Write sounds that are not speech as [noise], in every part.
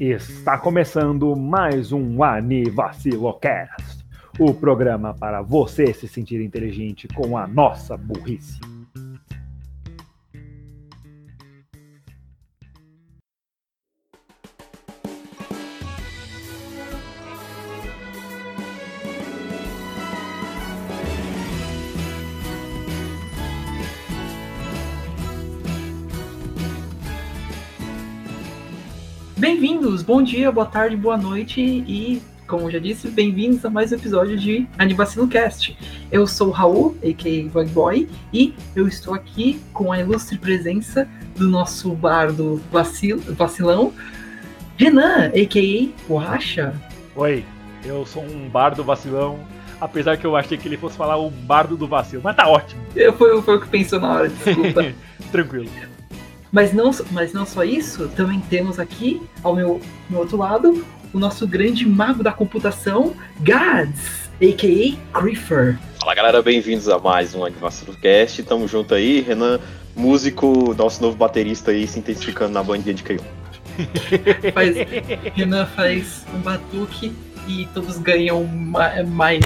Está começando mais um Anivacilocast, o programa para você se sentir inteligente com a nossa burrice. Bem-vindos, bom dia, boa tarde, boa noite e, como já disse, bem-vindos a mais um episódio de Anivacilo Cast. Eu sou o Raul, a.k.a. Boy, e eu estou aqui com a ilustre presença do nosso bardo vacil vacilão, Renan, a.k.a. Borracha. Oi, eu sou um bardo vacilão, apesar que eu achei que ele fosse falar o bardo do vacilo, mas tá ótimo. Eu, foi, foi o que pensou na hora, desculpa. [laughs] Tranquilo. Mas não, mas não só isso, também temos aqui, ao meu, meu outro lado, o nosso grande mago da computação, Gads, a.k.a. Creeper. Fala galera, bem-vindos a mais um Animação Cast. Tamo junto aí, Renan, músico, nosso novo baterista aí, se intensificando na bandinha de Caiu. [laughs] Faz, Renan faz um batuque e todos ganham ma mais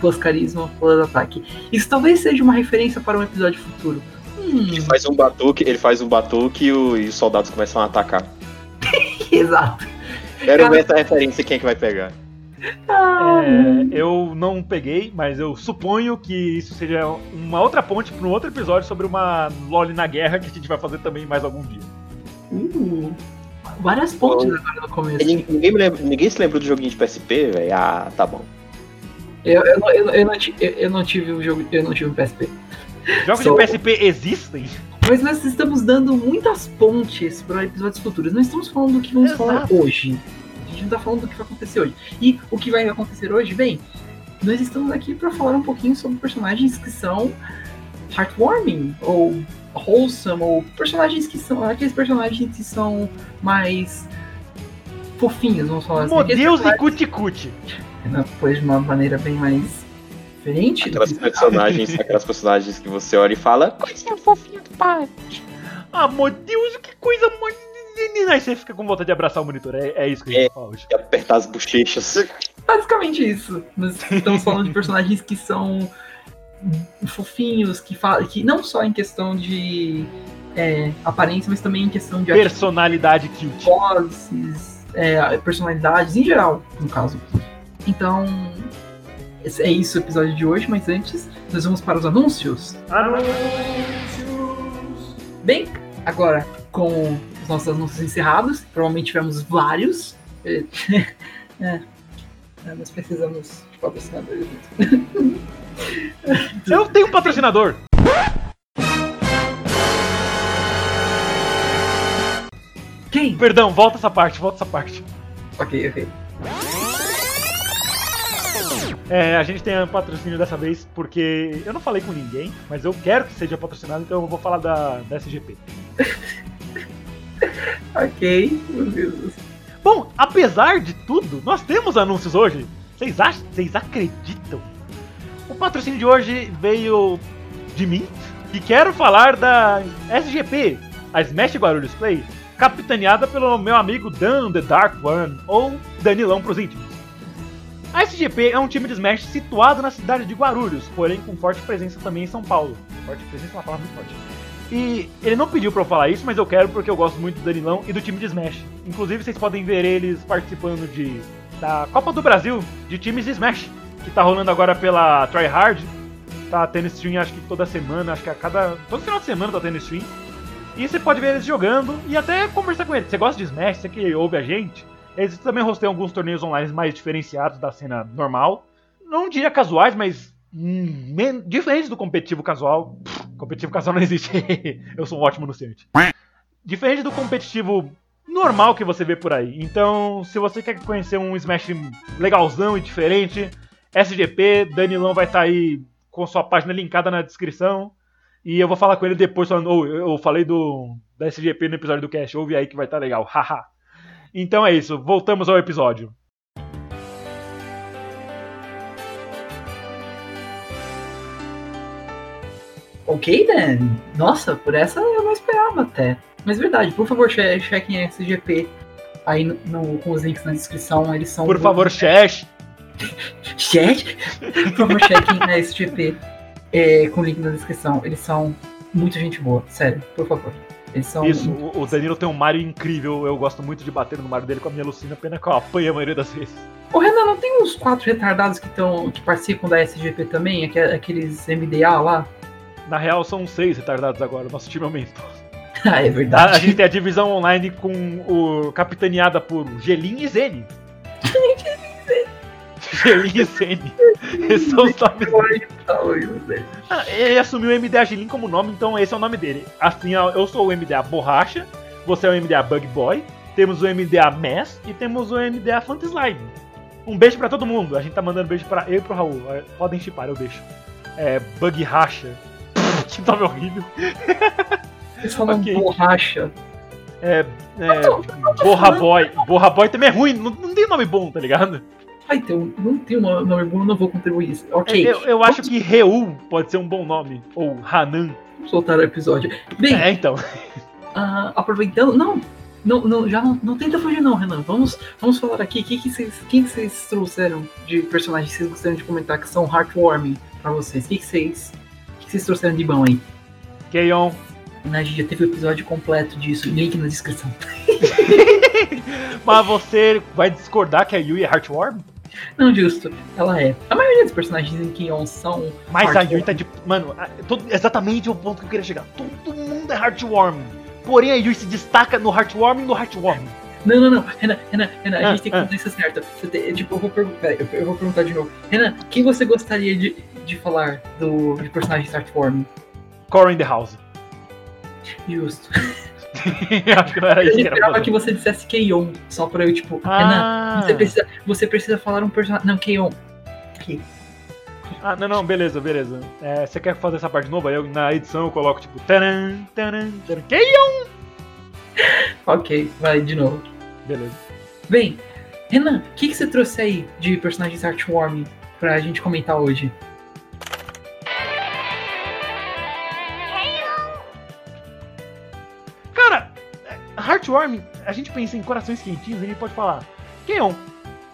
plus carisma, plus ataque. Isso talvez seja uma referência para um episódio futuro. Hum. Ele faz um batuque, ele faz um batuque e, o, e os soldados começam a atacar. [laughs] Exato. Quero Cara... ver essa referência quem é que vai pegar. Ah. É, eu não peguei, mas eu suponho que isso seja uma outra ponte para um outro episódio sobre uma LOL na guerra que a gente vai fazer também mais algum dia. Uh, várias pontes agora no começo. Ninguém, lembra, ninguém, se lembra do joguinho de PSP, velho? Ah, tá bom. Eu, eu, eu, eu, não, eu, não tive o jogo, eu não tive um PSP. Jogos so... de PSP existem? Mas nós estamos dando muitas pontes para episódios futuros. Não estamos falando do que vamos Exato. falar hoje. A gente não está falando do que vai acontecer hoje. E o que vai acontecer hoje, bem, nós estamos aqui para falar um pouquinho sobre personagens que são heartwarming, ou wholesome, ou personagens que são. aqueles personagens que são mais fofinhos, vamos falar assim. Modeus e cuticute. Pois de uma maneira bem mais diferente. Aquelas personagens, [laughs] aquelas personagens que você olha e fala, coisa fofinha do pai. Ah, meu Deus, que coisa Aí você fica com vontade de abraçar o monitor. É, é isso que a gente é, fala hoje. E apertar as bochechas. Basicamente isso. Nós estamos falando de personagens que são fofinhos, que, falam, que não só em questão de é, aparência, mas também em questão de personalidade cute. Vozes, é, personalidades em geral, no caso. Então, é isso o episódio de hoje, mas antes nós vamos para os anúncios. Anúncios! Bem, agora com os nossos anúncios encerrados, provavelmente tivemos vários. é, [laughs] é, nós precisamos de patrocinadores. [laughs] Eu tenho um patrocinador! Quem? Perdão, volta essa parte, volta essa parte. Ok, ok. É, a gente tem um patrocínio dessa vez porque eu não falei com ninguém, mas eu quero que seja patrocinado, então eu vou falar da, da SGP. [laughs] ok, meu Deus. Bom, apesar de tudo, nós temos anúncios hoje. Vocês acham? Vocês acreditam? O patrocínio de hoje veio de mim e quero falar da SGP, a Smash Guarulhos Play, capitaneada pelo meu amigo Dan The Dark One, ou Danilão pros íntimos. A SGP é um time de Smash situado na cidade de Guarulhos, porém com forte presença também em São Paulo. Forte presença é uma palavra muito forte. E ele não pediu pra eu falar isso, mas eu quero porque eu gosto muito do Danilão e do time de Smash. Inclusive, vocês podem ver eles participando de da Copa do Brasil de times de Smash, que tá rolando agora pela Tryhard. Tá tendo stream acho que toda semana, acho que a cada. todo final de semana tá tendo stream. E você pode ver eles jogando e até conversar com eles. Você gosta de Smash, você que ouve a gente? Eles também rosteiam alguns torneios online mais diferenciados da cena normal. Não diria casuais, mas hum, diferentes do competitivo casual. Pff, competitivo casual não existe. [laughs] Eu sou um ótimo anunciante. Diferente do competitivo normal que você vê por aí. Então, se você quer conhecer um Smash legalzão e diferente, SGP, Danilão vai estar tá aí com sua página linkada na descrição. E eu vou falar com ele depois falando, eu falei do da SGP no episódio do Cash, ouve aí que vai estar tá legal. [laughs] Haha. Então é isso, voltamos ao episódio. ok, Dan. Nossa, por essa eu não esperava até. Mas verdade, por favor, che chequem a SGP aí no, no, com os links na descrição. Eles são. Por favor, chat. Chat? [laughs] Por favor, chequem na SGP é, com o link na descrição. Eles são muito gente boa, sério, por favor. São. Isso, o, o Danilo tem um Mario incrível. Eu gosto muito de bater no Mario dele com a minha Lucina, pena que eu apanho a maioria das vezes. Ô Renan, não tem uns quatro retardados que, tão, que participam da SGP também? Aque- Aqueles MDA lá? Na real, são seis retardados agora. Nosso time aumentou. [laughs] Ah, é A, verdade. a gente tem a divisão online com o capitaneada por Gelin e Zene. [laughs] Gelin e Zene. Esses são os nomes. Ah, ele assumiu o MDA Gelin como nome, então esse é o nome dele. Assim, eu sou o MDA Borracha, você é o MDA Bug Boy, temos o MDA Mess e temos o MDA Fantaslime. Um beijo pra todo mundo. A gente tá mandando beijo pra eu e pro Raul. É, Podem chipar, eu deixo. É, Bug Racha. [laughs] Que nome horrível. Eles falam Ok. borracha. É, é, Borra Boy. Borra Boy também é ruim, não, não tem nome bom, tá ligado? Vai ter um, não tem um nome bom, não vou contribuir isso. Ok, Eu, eu acho que Reu pode ser um bom nome. Ou Hanan. vamos soltar o episódio. Bem, É, então. ah, aproveitando. Não, não, não, já não, não tenta fugir, não, Renan. Vamos, vamos falar aqui. Quem que vocês, quem que vocês trouxeram de personagens que vocês gostariam de comentar que são heartwarming pra vocês? O que, que vocês. Que, que vocês trouxeram de bom aí? Keyon. Né, A gente já teve o episódio completo disso, link na descrição. [laughs] Mas você vai discordar que a Yui é Heartworm? Não, justo, ela é. A maioria dos personagens em Kion são. Mas a heartwarming. Yui tá de. Mano, todo- exatamente o ponto que eu queria chegar. Todo mundo é Heartworm. Porém, a Yui se destaca no Heartworm e no Heartworm. Não, não, não. Renan, Renan, Renan, a Ah, gente tem que ah. fazer isso certo. Tem- tipo, eu vou, perguntar, peraí, eu, vou perguntar de novo. Renan, quem você gostaria de, de falar do de personagem Startform? Core in the House. Justo. [laughs] [laughs] Acho que não era Eu esperava que você dissesse Keion, só pra eu, tipo, Renan, Ah, você precisa, você precisa falar um personagem. Não, Keion. ah, não, não, beleza, beleza. É, você quer fazer essa parte de novo? Aí eu, na edição eu coloco tipo. Taran, taran, taran. Keyon! [laughs] Ok, vai de novo. Beleza. Bem, Renan, o que, que você trouxe aí de personagens Heartwarming pra gente comentar hoje? Heartwarming, a gente pensa em corações quentinhos, a gente pode falar. Keyon.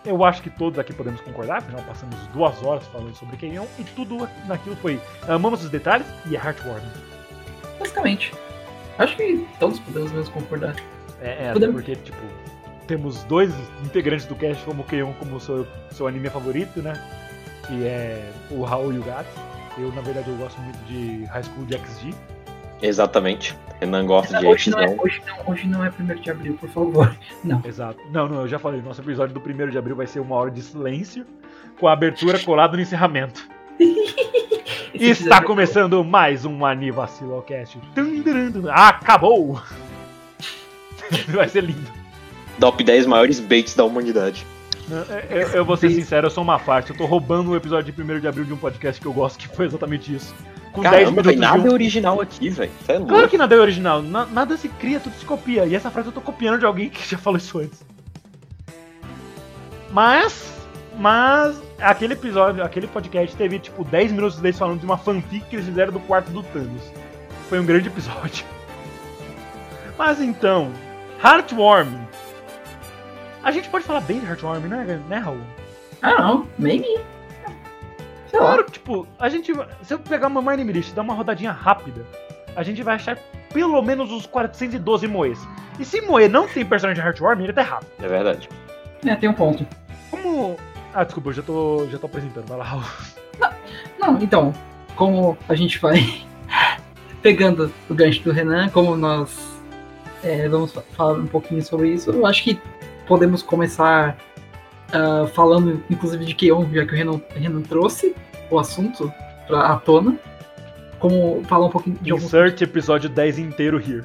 Eu acho que todos aqui podemos concordar, afinal passamos duas horas falando sobre Keyon e tudo naquilo foi. Amamos os detalhes e é Heartwarming. Basicamente. Acho que todos podemos mesmo concordar. É, é até Podemos- porque, tipo, temos dois integrantes do cast como Keyon como seu, seu anime favorito, né? Que é o Raul e o Gats. Eu, na verdade, eu gosto muito de High School de XG. Exatamente. Renan gosta de Hoje não, é, X, hoje, não, hoje não é 1 de abril, por favor. [laughs] Não. Exato. Não, não, eu já falei, nosso episódio do 1 de abril vai ser uma hora de silêncio, com a abertura colada no encerramento. [laughs] E está episódio- começando mais um Anivacilocast. Acabou! [laughs] vai ser lindo. Top 10 maiores baits da humanidade. Eu, eu- eu vou ser sincero, eu sou uma parte. Eu tô roubando o episódio de 1 de abril de um podcast que eu gosto, que foi exatamente isso. Com 10 Caramba, minutos velho, nada de é original aqui, velho. É Claro que nada é original. Na- nada se cria, tudo se copia. E essa frase eu tô copiando de alguém [laughs] que já falou isso antes. Mas. Mas. Aquele episódio, aquele podcast teve tipo 10 minutos deles falando de uma fanfic que eles fizeram do quarto do Thanos. Foi um grande episódio. [laughs] Mas então. Heartwarming. A gente pode falar bem de Heartwarming, né, né Raul? Ah, não. Maybe. Claro, tipo, a gente. Se eu pegar uma Mind List e dar uma rodadinha rápida, a gente vai achar pelo menos os 412 Moes. E se Moe não tem personagem de Heartwarming, ele tá errado. É verdade. É, tem um ponto. Como. Ah, desculpa, eu já tô, já tô apresentando. Vai lá, Raul. Não, então, como a gente vai [laughs] pegando o gancho do Renan, como nós é, vamos fa- falar um pouquinho sobre isso, eu acho que podemos começar ah, falando, inclusive, de Keion, já que o Renan, Renan trouxe o assunto pra, à tona. Como falar um pouquinho de Insert episódio 10 inteiro here.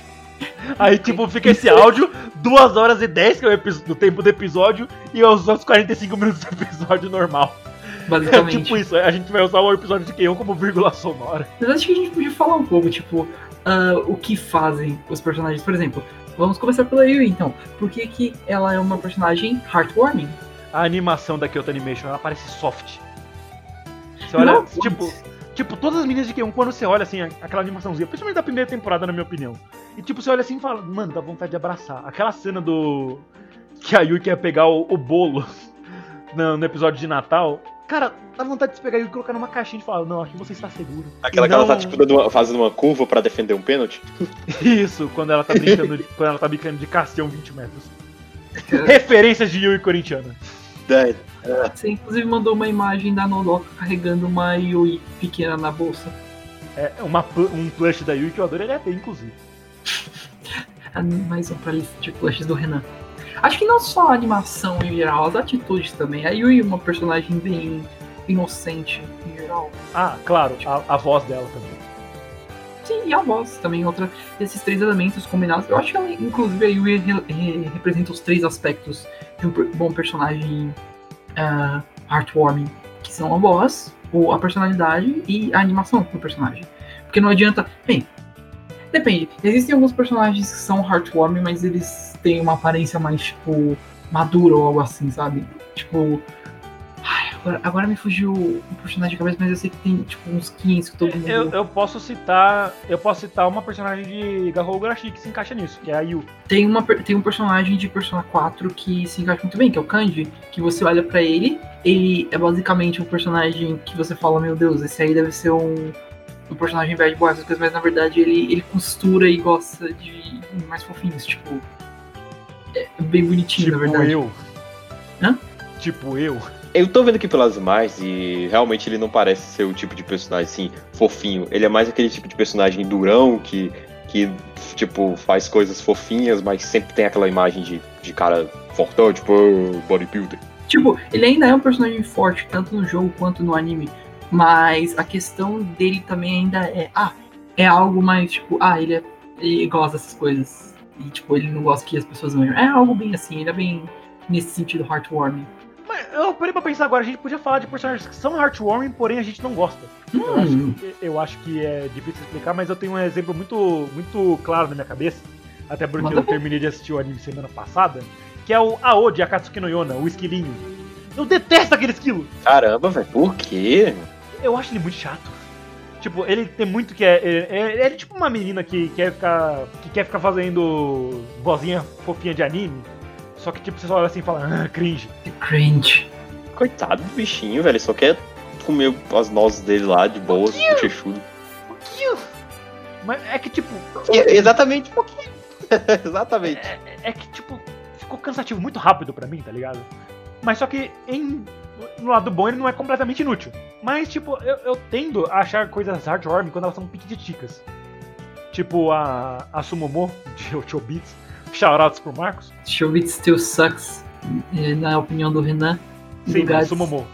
[laughs] Aí, tipo, fica esse áudio, 2 horas e 10, que é o, tempo do episódio, e os outros 45 minutos do episódio normal. É [laughs] basicamente. tipo isso, a gente vai usar o episódio de Keion como vírgula sonora. Mas acho que a gente podia falar um pouco, tipo, ah, o que fazem os personagens. Por exemplo, vamos começar pela Yui, então. Por que, que ela é uma personagem heartwarming? a animação da Kyoto Animation ela parece soft. Você olha, Não, tipo, tipo, Tipo, todas as meninas de K1, quando você olha assim, aquela animaçãozinha, principalmente da primeira temporada, na minha opinião. E tipo, você olha assim e fala, mano, dá vontade de abraçar. Aquela cena do. Que a Yui quer pegar o, o bolo [laughs] no, no, episódio de Natal. Cara, dá vontade de pegar e colocar numa caixinha e falar, não, aqui você está seguro. Aquela não... que ela tá tipo uma, fazendo uma curva para defender um pênalti? [laughs] Isso, quando ela tá brincando de, quando ela tá brincando de Castião 20 metros. Referências de Yui corintiana. É. Você inclusive mandou uma imagem da Nodoka carregando uma Yui pequena na bolsa. É, uma, um plush da Yui que eu adoraria ter, inclusive. [laughs] Mais um pra lista de plushes do Renan. Acho que não só a animação em geral, as atitudes também. A Yui é uma personagem bem inocente em geral. Ah, claro, a, a voz dela também. Sim, e a voz também, outra desses três elementos combinados. Eu acho que ela, inclusive, a Yui re, re, representa os três aspectos de um bom personagem uh, heartwarming, que são a voz, a personalidade e a animação do personagem. Porque não adianta. Bem, depende. Existem alguns personagens que são heartwarming, mas eles têm uma aparência mais, tipo, madura ou algo assim, sabe? Tipo, Agora, agora me fugiu um personagem de cabeça, mas eu sei que tem tipo uns 15 que todo mundo. Eu, eu posso citar. Eu posso citar uma personagem de Garou Grashi que se encaixa nisso, que é a Yu. Tem, uma, tem um personagem de Persona 4 que se encaixa muito bem, que é o Kanji, que você olha para ele, ele é basicamente um personagem que você fala, meu Deus, esse aí deve ser um, um personagem bad boy, essas coisas, mas na verdade ele, ele costura e gosta de mais fofinhos, tipo. É bem bonitinho, tipo na verdade. eu. Hã? Tipo eu. Eu tô vendo aqui pelas imagens e realmente ele não parece ser o tipo de personagem assim, fofinho. Ele é mais aquele tipo de personagem durão que, que tipo, faz coisas fofinhas, mas sempre tem aquela imagem de, de cara fortão, tipo, bodybuilder. Tipo, ele ainda é um personagem forte, tanto no jogo quanto no anime. Mas a questão dele também ainda é. Ah, é algo mais, tipo, ah, ele, é, ele gosta dessas coisas. E, tipo, ele não gosta que as pessoas vejam. É algo bem assim, ele é bem nesse sentido heartwarming. Mas eu parei pra pensar agora, a gente podia falar de personagens que são heartwarming, porém a gente não gosta. Hum. Eu, acho que, eu, acho que, é difícil explicar, mas eu tenho um exemplo muito, muito claro na minha cabeça, até porque Manda eu terminei de assistir o anime semana passada, que é o Ao de Akatsuki no Yona, o esquilinho. Eu detesto aquele esquilo! Caramba, velho, por quê? Eu acho ele muito chato. Tipo, ele tem muito que é. Ele é, é, tipo uma menina que quer ficar. que quer ficar fazendo vozinha fofinha de anime. Só que tipo, você só olha assim e fala, ah, cringe. Cringe. Coitado do bichinho, velho. Ele só quer comer as nozes dele lá de boas, bochechudo. Pouquinho. Mas é que tipo. É, exatamente, pouquinho. [laughs] exatamente. É, é, é, que tipo, ficou cansativo muito rápido pra mim, tá ligado? Mas só que em. No lado bom ele não é completamente inútil. Mas, tipo, eu, eu tendo a achar coisas hardwarming quando elas são piquititicas. Tipo a, a Sumomo de [laughs] Ochobits Shoutouts pro Marcos. Showbiz still sucks, eh, na opinião do Renan. Sim, mas Sumomo.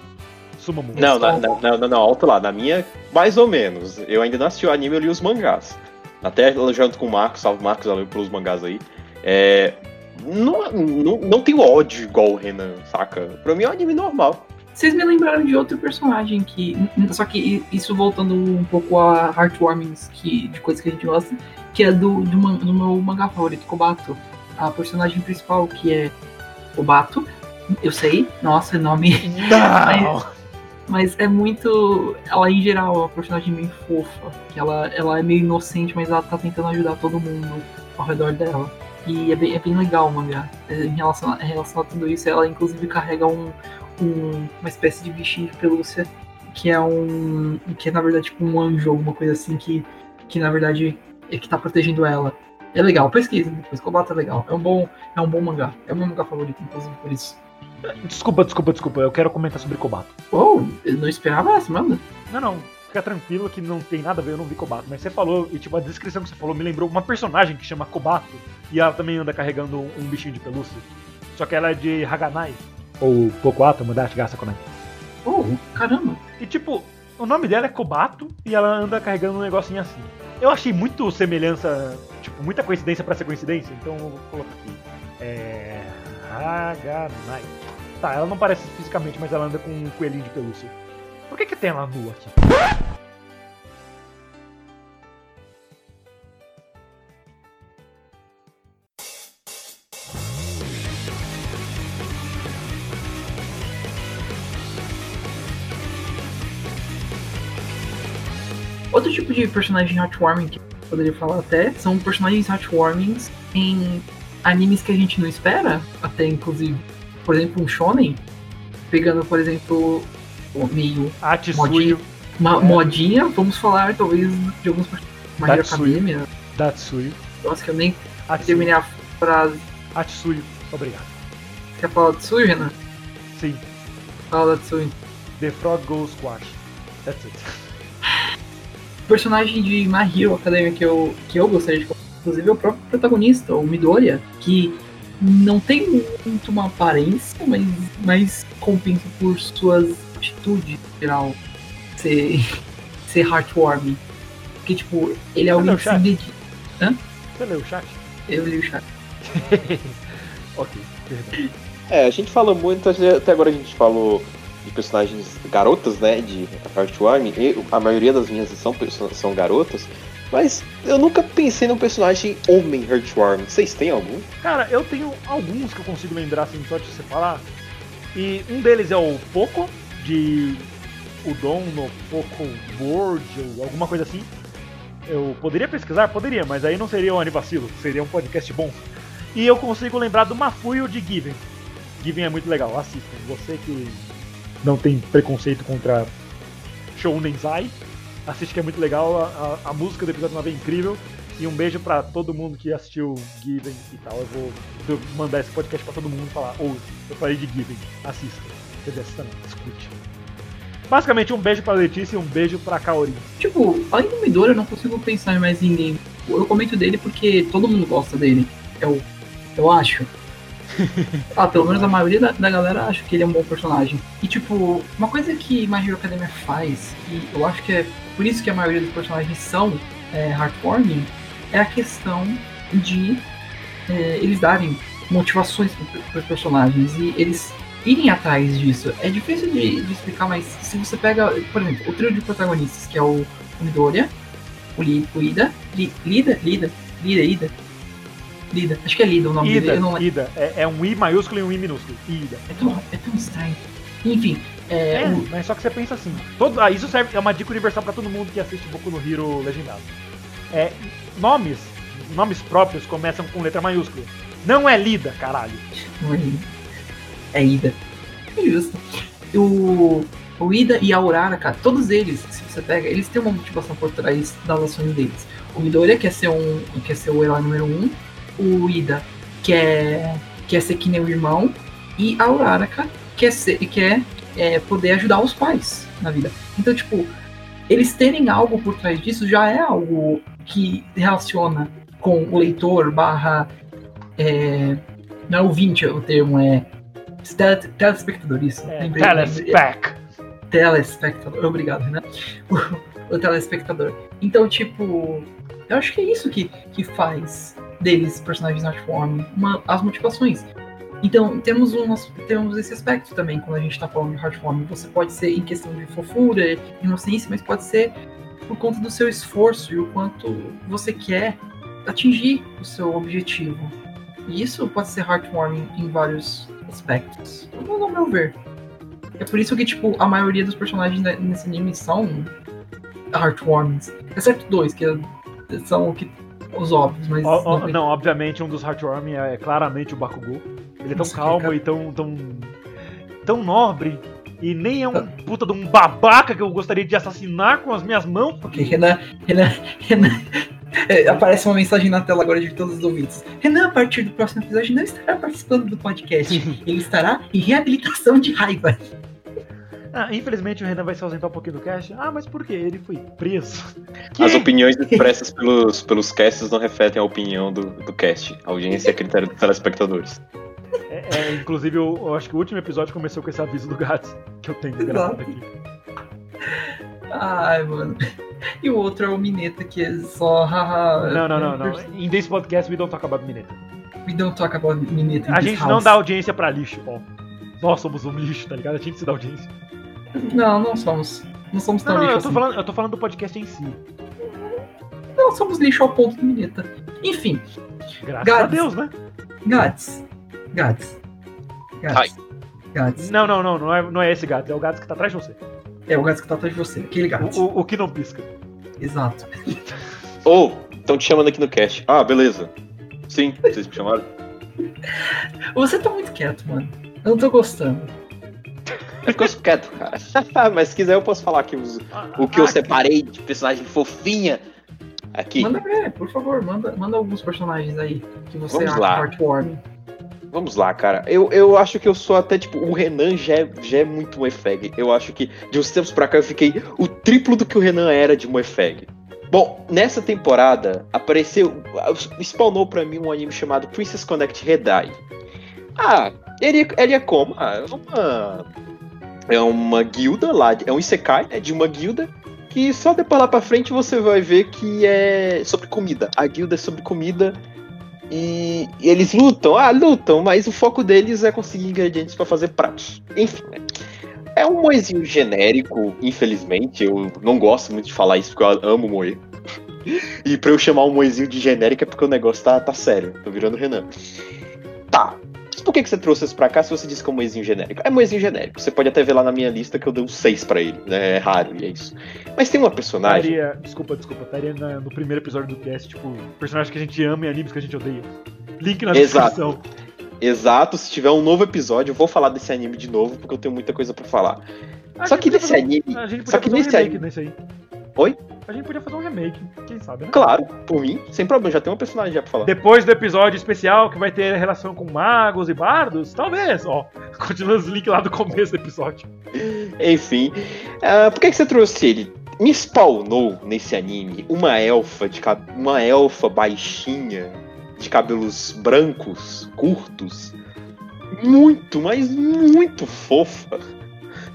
Sumomo. Não, não, não, não, não, alto lá. Na minha, mais ou menos. Eu ainda não assisti o anime, eu li os mangás. Até junto com o Marcos, salve Marcos, valeu pelos mangás aí. É, não, não, não tenho ódio igual o Renan, saca? Pra mim é um anime normal. Vocês me lembraram de outro personagem que. Só que isso voltando um pouco a Heartwarmings, que, de coisas que a gente gosta, que é do, do, do meu mangá favorito, Kobato. A personagem principal, que é Kobato. Eu sei, nossa, é nome. Não! [laughs] mas, mas é muito. Ela, em geral, é uma personagem meio fofa. Que ela, ela é meio inocente, mas ela tá tentando ajudar todo mundo ao redor dela. E é bem, é bem legal o mangá. É, em relação, a, em relação a tudo isso, ela inclusive carrega um, um, uma espécie de bichinho de pelúcia que é um. que é na verdade tipo um anjo, alguma coisa assim, que, que na verdade é que tá protegendo ela. É legal, pesquisa, depois Kobato é legal. É um bom, é um bom mangá. É o meu mangá favorito, inclusive, por isso. Desculpa, desculpa, desculpa. Eu quero comentar sobre Kobato. Oh, eu não esperava essa, manda. Não, não. Fica tranquilo que não tem nada a ver, eu não vi Kobato. Mas você falou, e tipo, a descrição que você falou me lembrou uma personagem que chama Kobato. E ela também anda carregando um, bichinho de pelúcia. Só que ela é de Haganai. Ou Pokuato, Mudashi Gasakonai. Oh, caramba. E tipo, o nome dela é Kobato e ela anda carregando um negocinho assim. Eu achei muito semelhança, tipo, muita coincidência para ser coincidência, então eu vou colocar aqui. É. Haganai. Tá, ela não parece fisicamente, mas ela anda com um coelhinho de pelúcia. Por que, que tem ela nua aqui? Outro tipo de personagem heartwarming que eu poderia falar até são personagens heartwarmings em animes que a gente não espera, até inclusive, por exemplo, um shonen, pegando, por exemplo, meio Atsuyu. Uma modinha, vamos falar talvez de alguns personagens Datsuyu. Academia. Datsuyu. Nossa, que eu nem Atsuyu. terminei a frase. Atsuyu. Obrigado. Quer falar de Tsui, Renan? Sim. Fala da Tsui. The Frog Goes Squash. That's it. O personagem de My Hero Academia que eu, que eu gostaria de colocar, inclusive, é o próprio protagonista, o Midoriya, que não tem muito uma aparência, mas, mas compensa por suas atitudes em geral ser, [laughs] ser heartwarming. Porque, tipo, ele é alguém que se chat? dedica. Você leu o chat? Eu li o chat. [laughs] ok, perdão. É, a gente fala muito, até agora a gente falou de personagens garotas, né, de Heartwarming, e a maioria das minhas são, são garotas, mas eu nunca pensei num personagem homem Heartwarming. Vocês têm algum? Cara, eu tenho alguns que eu consigo lembrar assim só de você falar. E um deles é o Poco, de Udon no Poco World, ou alguma coisa assim. Eu poderia pesquisar? Poderia, mas aí não seria um anivacilo, seria um podcast bom. E eu consigo lembrar do Mafuio de Given. Given é muito legal, assistam. Você que não tem preconceito contra Shounen Zai, assiste que é muito legal. A, a- a música do episódio 9 é incrível. E um beijo pra todo mundo que assistiu Given e tal. Eu vou eu vou mandar esse podcast pra todo mundo falar, ou eu falei de Given, assista. Quer dizer, assista não, escute. Basicamente um beijo pra Letícia e um beijo pra Kaori. Tipo, além do Midori, eu não consigo pensar em mais ninguém. Eu comento dele porque todo mundo gosta dele. Eu, eu acho. [laughs] Ah, pelo menos a maioria da, da galera acha que ele é um bom personagem. E tipo, uma coisa que My Hero Academia faz, e eu acho que é por isso que a maioria dos personagens são é, heartwarming, é a questão de é, eles darem motivações para os personagens e eles irem atrás disso. É difícil de, de explicar, mas se você pega, por exemplo, o trio de protagonistas, que é o Midoriya, o, Li, o Ida, Li, Lida, Lida, Lida, Ida, Lida, acho que é Lida o nome Ida, dele, não. Ida. É, é um I maiúsculo e um I minúsculo. Ida. É tão, é tão estranho. Enfim, é, É, o- mas só que você pensa assim. Todo, ah, isso serve, é uma dica universal pra todo mundo que assiste Boku no Hero legendado. É, nomes, nomes próprios começam com letra maiúscula. Não é Lida, caralho. Não é Ida. É Ida. É justo. O, o Ida e a Aurora, cara, todos eles, se você pega, eles têm uma motivação por trás das ações deles. O Midoriya quer ser um. quer ser o herói número um. O Ida quer, quer ser que nem o irmão. E a Uraraka quer ser quer é, poder ajudar os pais na vida. Então, tipo, eles terem algo por trás disso já é algo que relaciona com o leitor barra. É, não é ouvinte o termo, é tele- telespectador, isso. É, lembrei- lembrei- Telespec. telespectador. Obrigado, Renan. [laughs] O, o telespectador. Então, tipo, eu acho que é isso que, que faz deles personagens Heartwarming, uma as motivações. Então, temos, umas, temos esse aspecto também quando a gente tá falando de Heartwarming. Você pode ser em questão de fofura, inocência, mas pode ser por conta do seu esforço e o quanto você quer atingir o seu objetivo. E isso pode ser Heartwarming em vários aspectos, no meu ver. É por isso que, tipo, a maioria dos personagens ne- nesse anime são heartwarmings. Exceto dois, que são o que, os óbvios, mas. Ó, não- não, obviamente um dos Heartwarming é claramente o Bakugou. Ele é tão Nossa, calmo cara. e tão, tão. tão nobre. E nem é um puta de um babaca que eu gostaria de assassinar com as minhas mãos. Ok, Renan. Renan. Renan. É, aparece uma mensagem na tela agora de todos os ouvintes. Renan, a partir do próximo episódio, não estará participando do podcast. [laughs] Ele estará em reabilitação de raiva. Ah, infelizmente o Renan vai se ausentar um pouquinho do cast. Ah, mas por quê? Ele foi preso. As Quem? opiniões expressas pelos, pelos casts não refletem a opinião do, do cast. A audiência é critério dos telespectadores. É, é, inclusive, eu, eu acho que o último episódio começou com esse aviso do Gats que eu tenho gravado aqui. Ai, mano. [laughs] E o outro é o Mineta, que é só. Não, não, não, não. Em This Podcast we don't talk about Mineta. We don't talk about Mineta. in A gente não house. dá audiência pra lixo, ó. Nós somos um lixo, tá ligado? A gente se dá audiência. Não, não somos. Não somos tão Não, não, lixo eu tô, assim. falando, eu tô falando do podcast em si. Não somos lixo ao ponto do Mineta. Enfim, Graças Gats. a Deus, né? Gats. Gats. Gats. Gats. Não, não, não, não é, não é esse gato, é o gato que tá atrás de você. É o gato que tá atrás de você, aquele O, gato. o, o que não pisca. Exato. Ou, oh, estão te chamando aqui no cast. Ah, beleza. Sim, vocês me chamaram. Você tá muito quieto, mano. Eu não tô gostando. Eu sou quieto, cara. [laughs] Mas se quiser eu posso falar aqui os, o que eu separei de personagem fofinha aqui. Manda ver, por favor, manda, manda alguns personagens aí que você Vamos acha lá. heartwarming. Vamos lá, cara. Eu, eu acho que eu sou até, tipo, o Renan já é, já é muito Moefag. Eu acho que de uns tempos pra cá eu fiquei o triplo do que o Renan era de Moefag. Bom, nessa temporada apareceu. spawnou pra mim um anime chamado Princess Connect Redai. Ah, ele, ele é como? Ah, é uma. É uma guilda lá, é um Isekai, né? De uma guilda que só depois lá pra frente você vai ver que é sobre comida. A guilda é sobre comida e, e eles lutam, ah, lutam, mas o foco deles é conseguir ingredientes para fazer pratos. Enfim, né? É um moezinho genérico, infelizmente. Eu não gosto muito de falar isso porque eu amo moe. [laughs] E pra eu chamar um moezinho de genérico é porque o negócio tá, tá sério. Tô virando Renan. Mas por que, que você trouxe isso pra cá se você disse que é um moezinho genérico? É moezinho genérico. Você pode até ver lá na minha lista que eu dei um 6 pra ele. Né? É raro e é isso. Mas tem uma personagem. Estaria, desculpa, desculpa, estaria no primeiro episódio do cast, tipo, personagens que a gente ama e animes que a gente odeia. Link na Exato. descrição. Exato, se tiver um novo episódio, eu vou falar desse anime de novo, porque eu tenho muita coisa pra falar. A Só que nesse um- anime. Só que um nesse remake anime. nesse aí. Oi? A gente podia fazer um remake, quem sabe, né? Claro, por mim, sem problema, já tem um personagem já pra falar. Depois do episódio especial que vai ter relação com magos e bardos, talvez, ó. [laughs] Continua os links lá do começo do episódio. Enfim, ah, por que, que você trouxe ele? Me spawnou nesse anime uma elfa de cab- uma elfa baixinha de cabelos brancos, curtos, muito, mas muito fofa.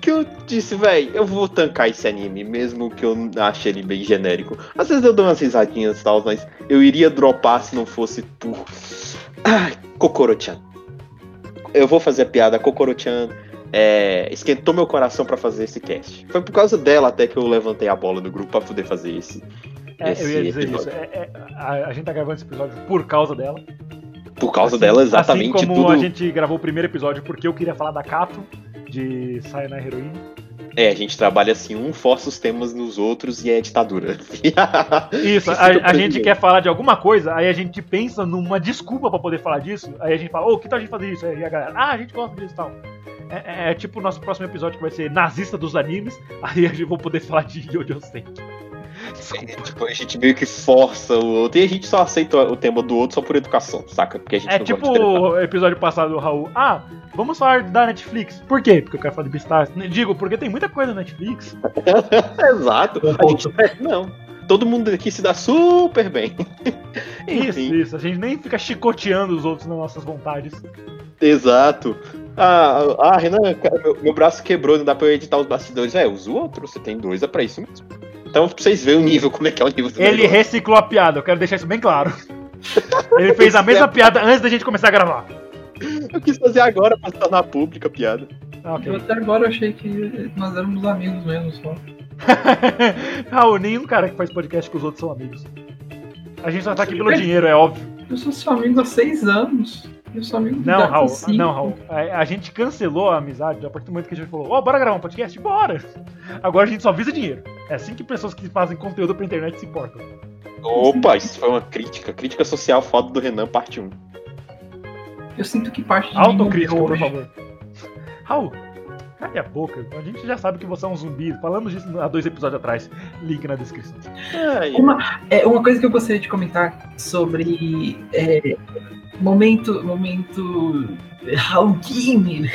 Que eu disse, véi, eu vou tancar esse anime, mesmo que eu ache ele bem genérico. Às vezes eu dou umas risadinhas e tal, mas eu iria dropar se não fosse por. Ai, Kokoro-chan. Eu vou fazer a piada, Kokoro-chan é, esquentou meu coração pra fazer esse cast. Foi por causa dela até que eu levantei a bola do grupo pra poder fazer esse. É, esse eu ia dizer episódio. isso. É, é, a, a gente tá gravando esse episódio por causa dela. Por causa Assim- dela, exatamente Assim como tudo. a gente gravou o primeiro episódio porque eu queria falar da Kato, de Sayonara Heroine. É, a gente trabalha assim, um força os temas nos outros e é ditadura. [laughs] Isso, a, a gente quer falar de alguma coisa, aí a gente pensa numa desculpa pra poder falar disso, aí a gente fala, ô, que tal a gente fazer isso? Aí a galera, ah, a gente gosta disso e tal. É, é- é tipo o nosso próximo episódio que vai ser nazista dos animes, [laughs] aí a gente vai poder falar de Yojo Senki. [laughs] Tipo, a gente meio que força o outro e a gente só aceita o tema do outro só por educação, saca? Porque a gente É não tipo gosta de tretar. o episódio passado do Raul. Ah, vamos falar da Netflix. Por quê? Porque eu quero falar de Beastars. Digo, porque tem muita coisa na Netflix. [laughs] Exato. A gente, é, não. Todo mundo aqui se dá super bem. [laughs] Isso, Enfim, isso. A gente nem fica chicoteando os outros nas nossas vontades. exato. Ah, ah, Renan, cara, meu, meu braço quebrou, não dá pra eu editar os bastidores. É, usa o outro, você tem dois, é pra isso mesmo. Então, pra vocês verem o nível, como é que é o nível do Ele negócio. reciclou a piada, eu quero deixar isso bem claro. [laughs] Ele fez a mesma piada antes da gente começar a gravar. Eu quis fazer agora pra se tornar pública a piada. Ah, até agora achei que nós éramos amigos mesmo só. [laughs] Raul, nenhum cara que faz podcast com os outros são amigos. A gente só tá aqui pelo dinheiro, é óbvio. Eu sou seu amigo há seis anos. Eu sou amigo do Não, Raul, não, Raul. A, a gente cancelou a amizade a partir do momento que a gente falou, ó, bora gravar um podcast? Bora! Agora a gente só visa dinheiro. É assim que pessoas que fazem conteúdo pra internet se importam. Opa, isso foi uma crítica. Crítica social foda do Renan, parte 1. Eu sinto que parte de Autocrítica, por favor. Raul, cale a boca. A gente já sabe que você é um zumbi. Falamos disso há dois episódios atrás. Link na descrição. Uma, é, uma coisa que eu gostaria de comentar sobre é, momento. Momento. Raul Gamer.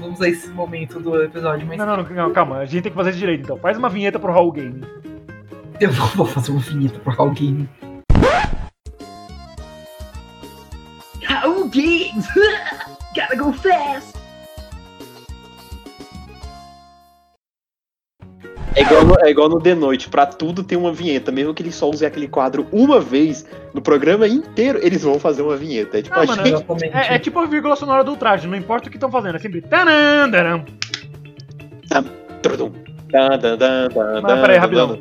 Vamos a esse momento do episódio, mas Não, não, não, calma. A gente tem que fazer direito, então. Faz uma vinheta pro Raul Game. eu vou, vou fazer uma vinheta pro Raul Gamer. Raul Games! Gotta go fast! É igual, no, é igual no The Noite, pra tudo tem uma vinheta. Mesmo que eles só usem aquele quadro uma vez no programa inteiro, eles vão fazer uma vinheta. É tipo, ah, a mano, gente... é, é, tipo a vírgula sonora do traje, não importa o que estão fazendo, é sempre. Tanam, tanam. Tam, peraí, rapidão.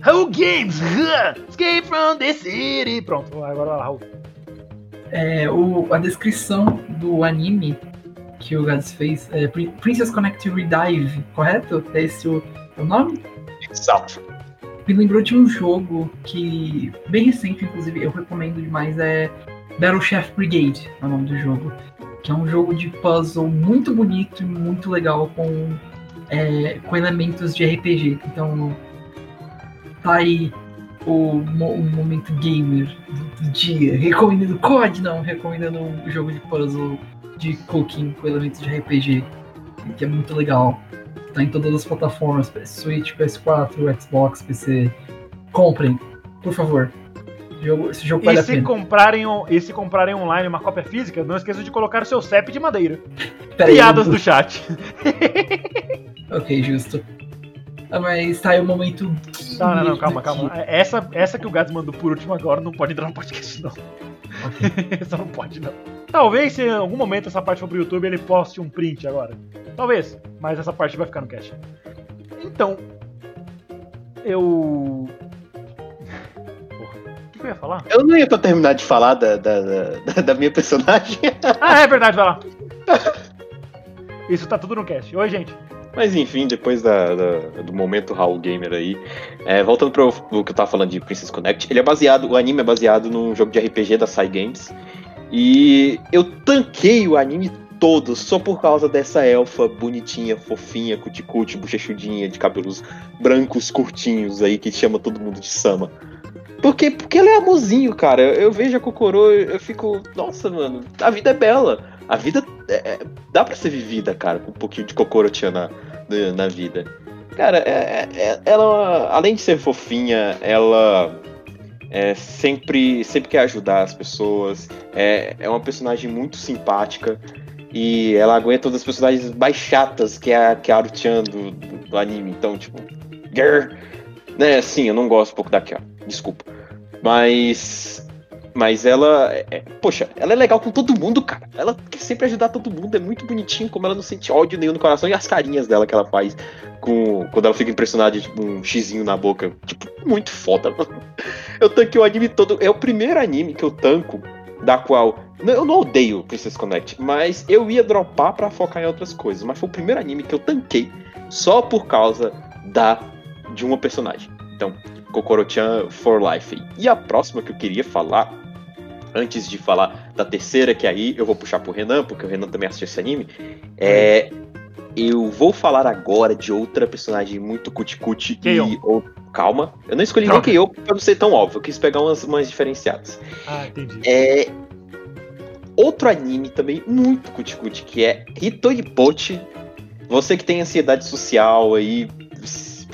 Raul Games, escape from the city. Pronto, agora lá, Raul. É, o, a descrição do anime que o Gads fez. É, Princess Connect Redive, correto? É esse o, o nome? Exato. Me lembrou de um jogo que, bem recente, inclusive, eu recomendo demais, é Battle Chef Brigade, é o nome do jogo. Que é um jogo de puzzle muito bonito e muito legal com, é, com elementos de RPG. Então, tá aí o, o momento gamer do, do dia. Recomendando COD, não, recomendando um jogo de puzzle de cooking com elementos de RPG, que é muito legal. Tá em todas as plataformas, Switch, PS4, Xbox, PC. Comprem, por favor. Esse jogo, jogo e, vale se comprarem, e se comprarem online uma cópia física, não esqueçam de colocar o seu CEP de madeira. [laughs] Piadas do chat. [laughs] ok, justo. Ah, mas tá aí o momento. Não, não, não, calma, calma. Essa, essa que o Gads mandou por último agora não pode entrar no podcast, não. Okay. [laughs] essa não pode, não. Talvez se em algum momento essa parte for pro YouTube ele poste um print agora. Talvez, mas essa parte vai ficar no cache. Então, eu. Porra, o que eu ia falar? Eu não ia pra terminar de falar da, da, da, da minha personagem. ah, é verdade, vai lá. Isso tá tudo no cast. Oi, gente. Mas enfim, depois da, da, do momento Raul Gamer aí, é, voltando pro, pro que eu tava falando de Princess Connect, ele é baseado, o anime é baseado num jogo de RPG da Sai Games. E eu tanquei o anime todo só por causa dessa elfa bonitinha, fofinha, cuticute, bochechudinha, de cabelos brancos curtinhos aí que chama todo mundo de Sama. Porque, porque ela é amorzinho, cara. Eu, eu vejo a Kokoro, eu, eu fico, nossa, mano, a vida é bela. A vida é, é dá para ser vivida, cara, com um pouquinho de Kokoro-chan na, na vida. Cara, é, é, ela, além de ser fofinha, ela é, sempre, sempre quer ajudar as pessoas. É, é uma personagem muito simpática. E ela aguenta todas as personagens mais chatas que é a, que é a Aru-chan do, do, do, anime. Então, tipo, grrr, né? Sim, eu não gosto um pouco da Kyo, desculpa. Mas. Mas ela. É, poxa, ela é legal com todo mundo, cara. Ela quer sempre ajudar todo mundo. É muito bonitinho como ela não sente ódio nenhum no coração. E as carinhas dela que ela faz com quando ela fica impressionada tipo, um xizinho na boca. Tipo, muito foda, mano. [laughs] Eu tanquei o anime todo. É o primeiro anime que eu tanco, da qual. Eu não odeio Princess Connect, mas eu ia dropar para focar em outras coisas. Mas foi o primeiro anime que eu tanquei só por causa da de uma personagem. Então, Kokoro-chan for Life. E a próxima que eu queria falar, antes de falar da terceira, que aí eu vou puxar pro Renan, porque o Renan também assistiu esse anime, é eu vou falar agora de outra personagem muito cuticute e. Ou, calma, eu não escolhi Troca. nem eu pra não ser tão óbvio, eu quis pegar umas, umas diferenciadas. Ah, entendi. É. Outro anime também muito cuticute, que é Hitoribochi. Você que tem ansiedade social aí,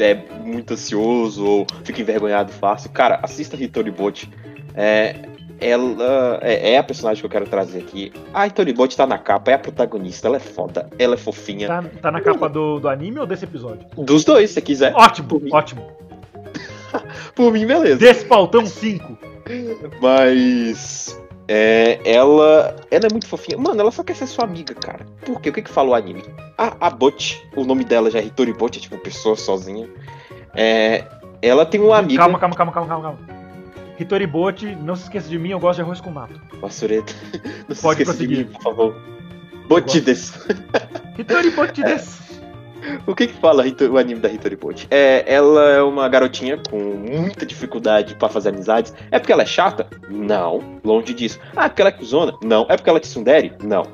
é muito ansioso ou fica envergonhado fácil, cara, assista Hitoribochi. É, ela é, é, a personagem que eu quero trazer aqui. A Bot tá na capa, é a protagonista, ela é foda, ela é fofinha. Tá, tá na capa do, do anime ou desse episódio? Dos dois, se quiser. Ótimo, ótimo. [laughs] Por mim, beleza. Despautão 5. Mas. É, ela, ela é muito fofinha. Mano, ela só quer ser sua amiga, cara. Por quê? O que que fala o anime? A, a Bot, o nome dela já é Hitori Bot, é tipo pessoa sozinha. É, ela tem uma amiga. Calma, calma, calma, calma, calma. Hitori Bote, não se esqueça de mim, eu gosto de arroz com nato. Passureta, [laughs] não se Pode esqueça prosseguir. de mim, por favor. Botides. [laughs] Hitori Botides. O que que fala o anime da Hitori Bote? É, ela é uma garotinha com muita dificuldade para fazer amizades. É porque ela é chata? Não, longe disso. Ah, é porque ela é cuzona? Não. É porque ela é tsundere? Não.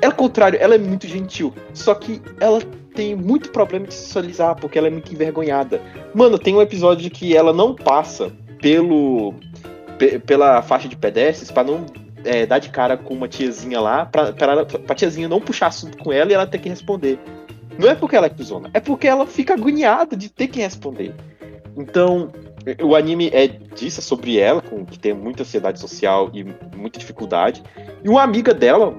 É o contrário, ela é muito gentil. Só que ela tem muito problema de socializar, porque ela é muito envergonhada. Mano, tem um episódio que ela não passa pelo pela faixa de pedestres para não é, dar de cara com uma tiazinha lá, pra, pra, pra tiazinha não puxar assunto com ela e ela ter que responder. Não é porque ela é cuzona, é porque ela fica agoniada de ter que responder. Então, o anime é disso é sobre ela, com, que tem muita ansiedade social e muita dificuldade. E uma amiga dela,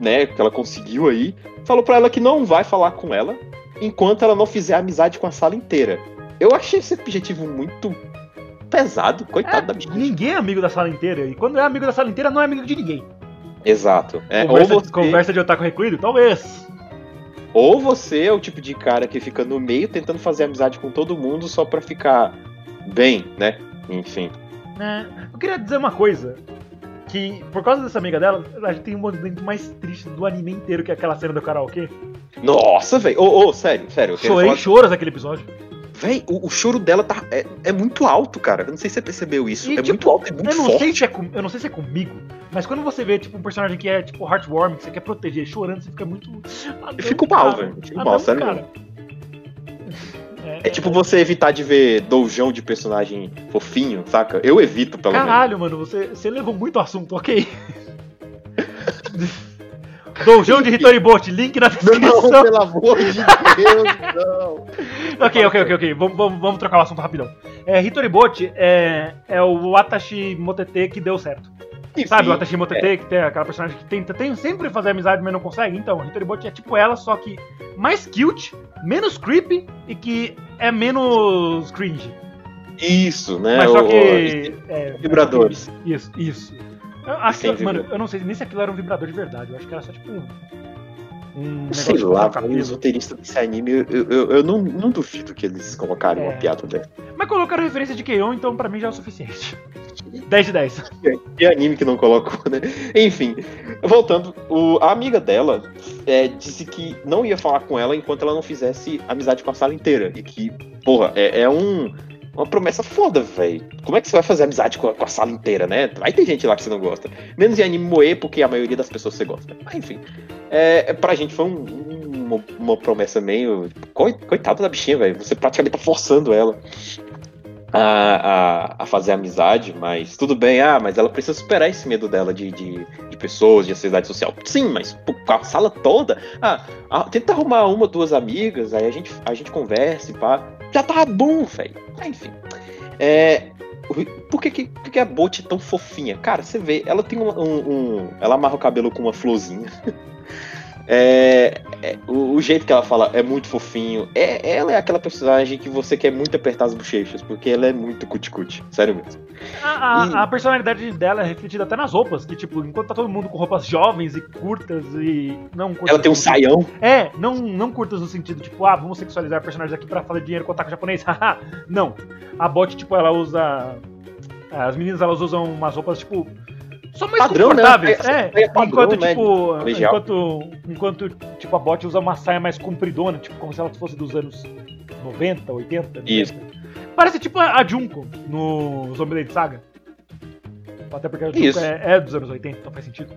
né, que ela conseguiu aí, falou para ela que não vai falar com ela enquanto ela não fizer amizade com a sala inteira. Eu achei esse objetivo muito pesado, coitado é, da bicha. Ninguém é amigo da sala inteira. E quando é amigo da sala inteira, não é amigo de ninguém. Exato. É, conversa, ou você... conversa de otaku recluído? Talvez. Ou você é o tipo de cara que fica no meio tentando fazer amizade com todo mundo só pra ficar bem, né? Enfim. É, eu queria dizer uma coisa. que, por causa dessa amiga dela, a gente tem um momento mais triste do anime inteiro, que é aquela cena do karaokê. Nossa, velho. Ô, ô, sério, sério. eu Chorei falar- choras naquele episódio. Véi, o, o choro dela tá, é, é muito alto, cara. Eu não sei se você percebeu isso. E, é tipo, muito alto, é muito Eu não, forte. sei se é com- eu não sei se é comigo, mas quando você vê tipo, um personagem que é tipo heartwarming, que você quer proteger, chorando, você fica muito. Ah, Eu não, fico mal, cara. velho. Eu fico Ah, mal, não, sério. cara. É tipo você evitar de ver doujão de personagem fofinho, saca? Eu evito, pelo menos. Caralho, mano, você, você levou muito assunto, ok? [laughs] Doujão de Hitoribot, link na Não, descrição. pelo amor de Deus, não. Ok, ok, ok, ok. Vamos, vamos, vamos trocar o assunto rapidão. É, Hitoribot é, é o Atashi Motete que deu certo. Enfim, Sabe o Atashi Motete, que tem aquela personagem que tenta tem, sempre fazer amizade, mas não consegue? Então, Hitoribot é tipo ela, só que mais cute, menos creepy e que é menos cringe. Isso, né? mas só o- que. é, Vibradores. Isso, isso. Eu acho que, mano, eu não sei nem se aquilo era um vibrador de verdade. Eu acho que era só tipo um. Um Sei lá, velho, os roteiristas desse anime, eu, eu, eu não, não duvido que eles colocaram É. uma piada dessa. Mas colocaram referência de Keion, então pra mim já é o suficiente. [laughs] 10 de 10. Que anime que não colocou, né? Enfim, voltando, o, a amiga dela é, disse que não ia falar com ela enquanto ela não fizesse amizade com a sala inteira. E que, porra, é, é um, uma promessa foda, velho. Como é que você vai fazer amizade com a, com a sala inteira, né? Vai ter gente lá que você não gosta. Menos em anime moe, porque a maioria das pessoas você gosta. Mas enfim, é, é, pra gente foi um- um- uma, uma promessa meio. coi- Coitada da bichinha, velho. Você praticamente tá forçando ela a, a, a fazer amizade, mas tudo bem, ah, mas ela precisa superar esse medo dela de, de, de pessoas, de ansiedade social. Sim, mas pô, a sala toda, ah, ah, tenta arrumar uma, duas amigas, aí a gente, a gente conversa e pá. Já tá bom, velho. Ah, enfim. É, por que, que, que a Bot é tão fofinha? Cara, você vê, ela tem um, um- um- Ela amarra o cabelo com uma florzinha. [laughs] É, é, o, o jeito que ela fala é muito fofinho. É, ela é aquela personagem que você quer muito apertar as bochechas, porque ela é muito cuticute. Sério mesmo. A, E- a personalidade dela é refletida até nas roupas, que tipo, enquanto tá todo mundo com roupas jovens e curtas e. Não curtas Ela tem um saião. É, não, não curtas no sentido, tipo, ah, vamos sexualizar personagens aqui pra fazer dinheiro com ataque japonês. [laughs] Haha, não. A bot, tipo, ela usa. As meninas elas usam umas roupas, tipo. Só mais Padrão, né? confortáveis. É, É, é padrão, enquanto, né, tipo. Enquanto, enquanto, tipo, a bot usa uma saia mais compridona, tipo, como se ela fosse dos anos 90, 80. 90. Isso. Parece tipo a Junko no Zombieland Saga. Até porque a Junko é, é dos anos 80, então faz sentido.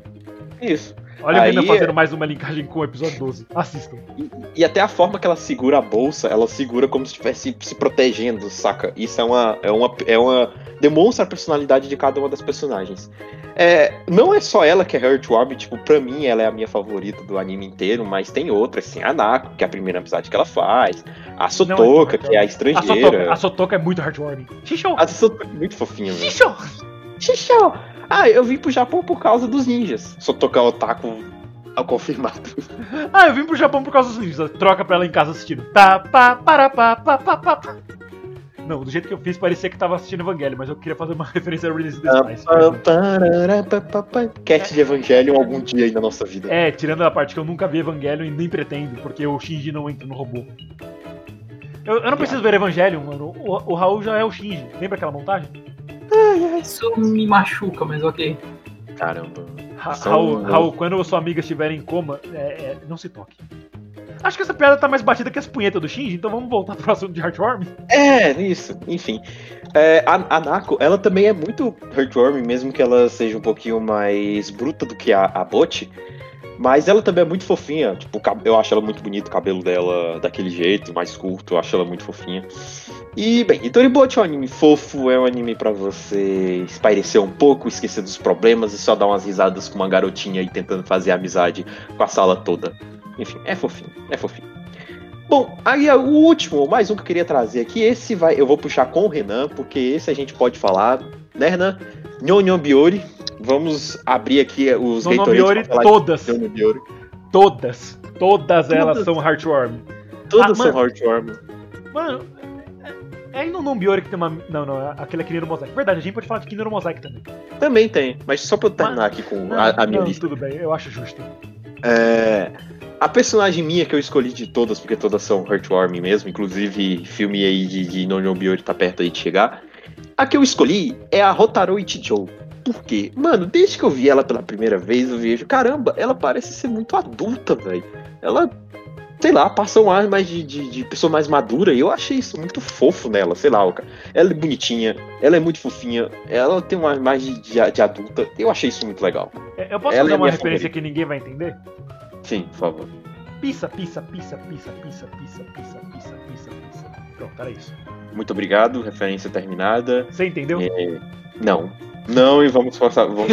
Isso. Olha a Aí menina é- fazendo mais uma linkagem com o episódio 12. Assistam. E, e até a forma que ela segura a bolsa, ela segura como se estivesse se protegendo, saca? Isso é uma, é uma. É uma. Demonstra a personalidade de cada uma das personagens. É, não é só ela que é Heartwarming, tipo, pra mim ela é a minha favorita do anime inteiro, mas tem outras, assim, a Nako, que é a primeira amizade que ela faz, a Sotoka, então, que é a A Sotoka, estrangeira. a Sotoka é muito heartwarming. Xixô! A Sotoka é muito fofinha, velho. Xixô! Xixô! Ah, eu vim pro Japão por causa dos ninjas. Sotoka Otaku ao confirmado. [laughs] Ah, eu vim pro Japão por causa dos ninjas. Troca pra ela em casa assistindo. Tá, pá, para, pá, pá, pá, pá, pá. Não, do jeito que eu fiz, parecia que tava assistindo Evangelho, mas eu queria fazer uma [laughs] referência a Release the Spice. Cat de Evangelion algum dia aí na nossa vida. É, tirando a parte que eu nunca vi Evangelion e nem pretendo, porque o Shinji não entra no robô. Eu, eu não preciso ver Evangelion, mano. O, o Raul já é o Shinji. Lembra aquela montagem? Isso me machuca, mas ok. Caramba. Ra Raul, Raul, quando sua amiga estiver em coma, é, é, não se toque. Acho que essa piada tá mais batida que as punhetas do Shinji, então vamos voltar [laughs] pro assunto de Heartwarming. É, isso, enfim. É, a, a Nako, ela também é muito heartwarming, mesmo que ela seja um pouquinho mais bruta do que a, a Bot. Mas ela também é muito fofinha. Tipo, eu acho ela muito bonita, o cabelo dela daquele jeito, mais curto, eu acho ela muito fofinha. E, bem, Itoribot é um anime fofo, é um anime pra você espairecer um pouco, esquecer dos problemas e só dar umas risadas com uma garotinha aí tentando fazer amizade com a sala toda. Enfim, é fofinho, é fofinho. Bom, aí o último, mais um que eu queria trazer aqui, esse vai, eu vou puxar com o Renan, porque esse a gente pode falar, né, Renan? Nhonhon Biori. Vamos abrir aqui os No Gatorade de todas. Todas. Todas elas Todas. são Heartwarming. Todas Ah, são mano. heartwarming. Mano, é, é no Nombiori que tem uma. Não, não, aquele é Kineiro Mosaic. Verdade, a gente pode falar de Kineiro Mosaic também. Também tem, mas só pra eu terminar Mas- aqui com Não, a, a minha não, lista. tudo bem, eu acho justo. É, a personagem minha que eu escolhi de todas, porque todas são heartwarming mesmo, inclusive filme aí de, de Biori tá perto aí de chegar. A que eu escolhi é a Rotaro Ichijou. Por quê? Mano, desde que eu vi ela pela primeira vez, eu vejo, caramba, ela parece ser muito adulta, velho. Ela, sei lá, passa um ar mais de, de, de, pessoa mais madura e eu achei isso muito fofo nela, sei lá, cara. Ela é bonitinha, ela é muito fofinha, ela tem um ar mais de, de, de adulta. Eu achei isso muito legal. É, eu posso ela fazer é uma referência favorita. que ninguém vai entender? Sim, por favor. Pisa, pisa, pisa, pisa, pisa, pisa, pisa, pisa, pisa, pisa. Pronto, era isso. Muito obrigado, referência terminada. Você entendeu? É... Não. Não, e vamos passar. Vamos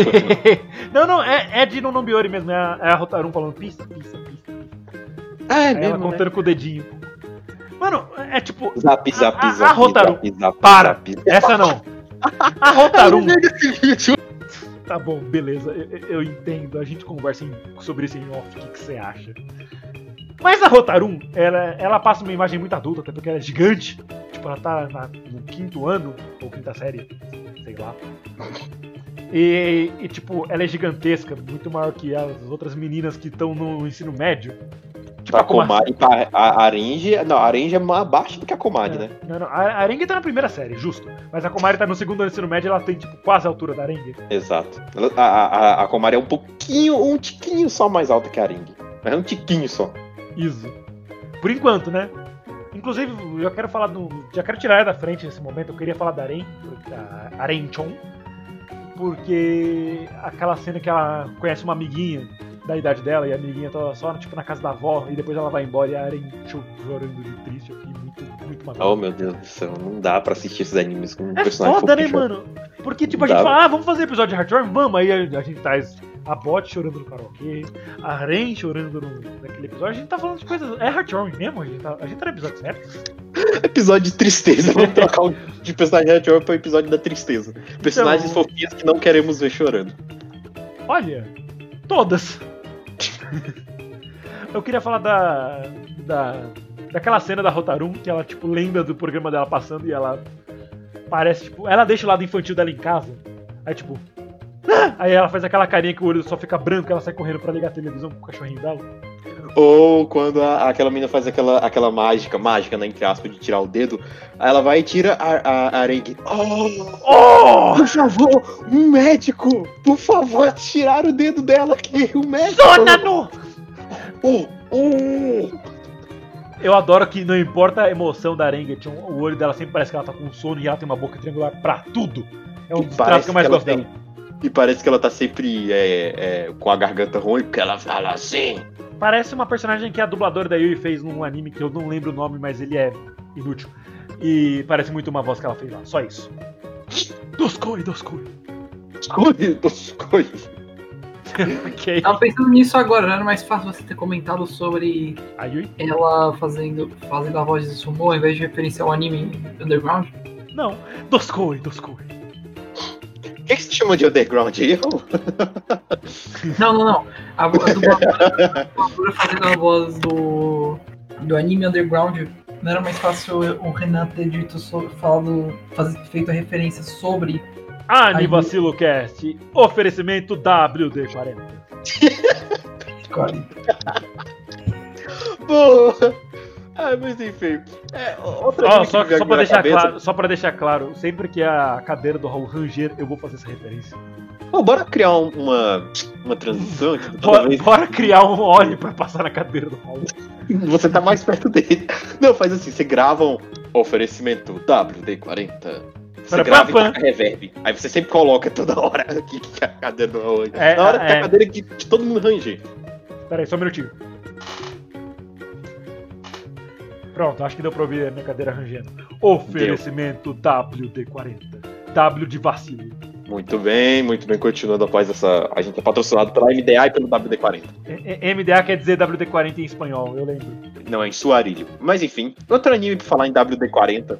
[laughs] não, não, é, é de Nononbiori mesmo. É a, é a Rotarum falando pisa, pisa, pisa. Ah, é Aí mesmo, ela contando né? com o dedinho. Mano, é tipo. Zap, zap, a, zap. A, a Rotarum. Zap, zap, para! Zap, essa não. A Rotarum. [laughs] tá bom, beleza. Eu, eu, entendo. A gente conversa em, sobre isso em off. O que, que você acha? Mas a Rotarum, ela, ela passa uma imagem muito adulta, até porque ela é gigante. Tipo, ela tá na, no quinto ano, ou quinta série, sei lá. E, e, tipo, ela é gigantesca, muito maior que as outras meninas que estão no ensino médio. Tipo, a Komari, a, Arenji, não, a Arenji é mais abaixo do que a Komari, é, né? Não, não, a Arenji tá na primeira série, justo. Mas a Komari tá no segundo ano do ensino médio, ela tem, tipo, quase a altura da Arenji. Exato. A, a, a Komari é um pouquinho, um tiquinho só mais alta que a Arenji. Mas é um tiquinho só. Isso. Por enquanto, né? Inclusive, eu quero falar do. Já quero tirar da frente nesse momento. Eu queria falar da Aren, da Arenchon, porque aquela cena que ela conhece uma amiguinha da idade dela e a amiguinha tá só tipo na casa da avó e depois ela vai embora e a Aren chorando de triste aqui, muito, muito maneiro. Oh meu Deus do céu, não dá pra assistir esses animes com um é personagem foda, né, mano? Porque tipo, a gente fala, ah, vamos fazer episódio de Heartworm? Vamos, aí a, a gente traz a Bot chorando no karaokê, a Ren chorando no, naquele episódio. A gente tá falando de coisas. É Heartwarming mesmo? A gente, tá, a gente tá no episódio certo? [laughs] episódio de tristeza. Vamos trocar o de personagem Heartwarming pro episódio da tristeza. Personagens então... fofinhos que não queremos ver chorando. Olha, todas. [laughs] Eu queria falar da. da. daquela cena da Rotarum, que ela, tipo, lembra do programa dela passando e ela. Parece, tipo. Ela deixa o lado infantil dela em casa. Aí, tipo, [laughs] Aí ela faz aquela carinha que o olho só fica branco, ela sai correndo pra ligar a televisão com o cachorrinho dela. Ou quando a, aquela menina faz aquela, aquela mágica, mágica, né, entre aspas, de tirar o dedo, ela vai e tira a, a, a arengue. Oh, oh, por favor, um médico! Por favor, tirar o dedo dela aqui, o médico! Sônano! Oh, oh. Eu adoro que não importa a emoção da arengue, o olho dela sempre parece que ela tá com sono e ela tem uma boca triangular pra tudo. É um dos traços que eu mais gosto dela e parece que ela tá sempre é, é, com a garganta ruim, porque ela fala assim. Parece uma personagem que a dubladora da Yui fez num anime que eu não lembro o nome, mas ele é inútil. E parece muito uma voz que ela fez lá, só isso. Doskoi, Doskoi. Doskoi, Doskoi. [laughs] okay. Tava pensando nisso agora, não era mais fácil você ter comentado sobre a Yui? ela fazendo, fazendo a voz de Sumo ao invés de referenciar o anime Underground? Não, Doskoi, Doskoi que, que se chama de underground? Eu? Não, não, não. A, a dubladora fazendo a voz do, do anime underground não era mais fácil o Renan ter dito falado, fazer, feito a referência sobre. Anivacilo Cast, oferecimento WD40. 40. Boa! Ah, mas enfim. É, outra oh, só, só, pra deixar claro, só pra deixar claro, sempre que a cadeira do Raul ranger, eu vou fazer essa referência. Oh, bora criar uma, uma transição? Tipo, bora, vez... bora criar um óleo pra passar na cadeira do Raul. [laughs] Você tá mais perto dele. Não, faz assim, você grava um oferecimento WD-40. Você grava pam, e reverb. Aí você sempre coloca toda hora [laughs] aqui que a cadeira do Raul. É, na hora é, que a cadeira que, que todo mundo ranger. Pera aí, só um minutinho. Pronto, acho que deu pra ouvir a minha cadeira rangendo. Oferecimento deu. WD-40. W de vacilo. Muito bem, muito bem. Continuando após essa. A gente é patrocinado pela MDA e pelo WD-40. MDA quer dizer WD-40 em espanhol, eu lembro. Não, é em suarilho. Mas enfim, outro anime pra falar em WD-40.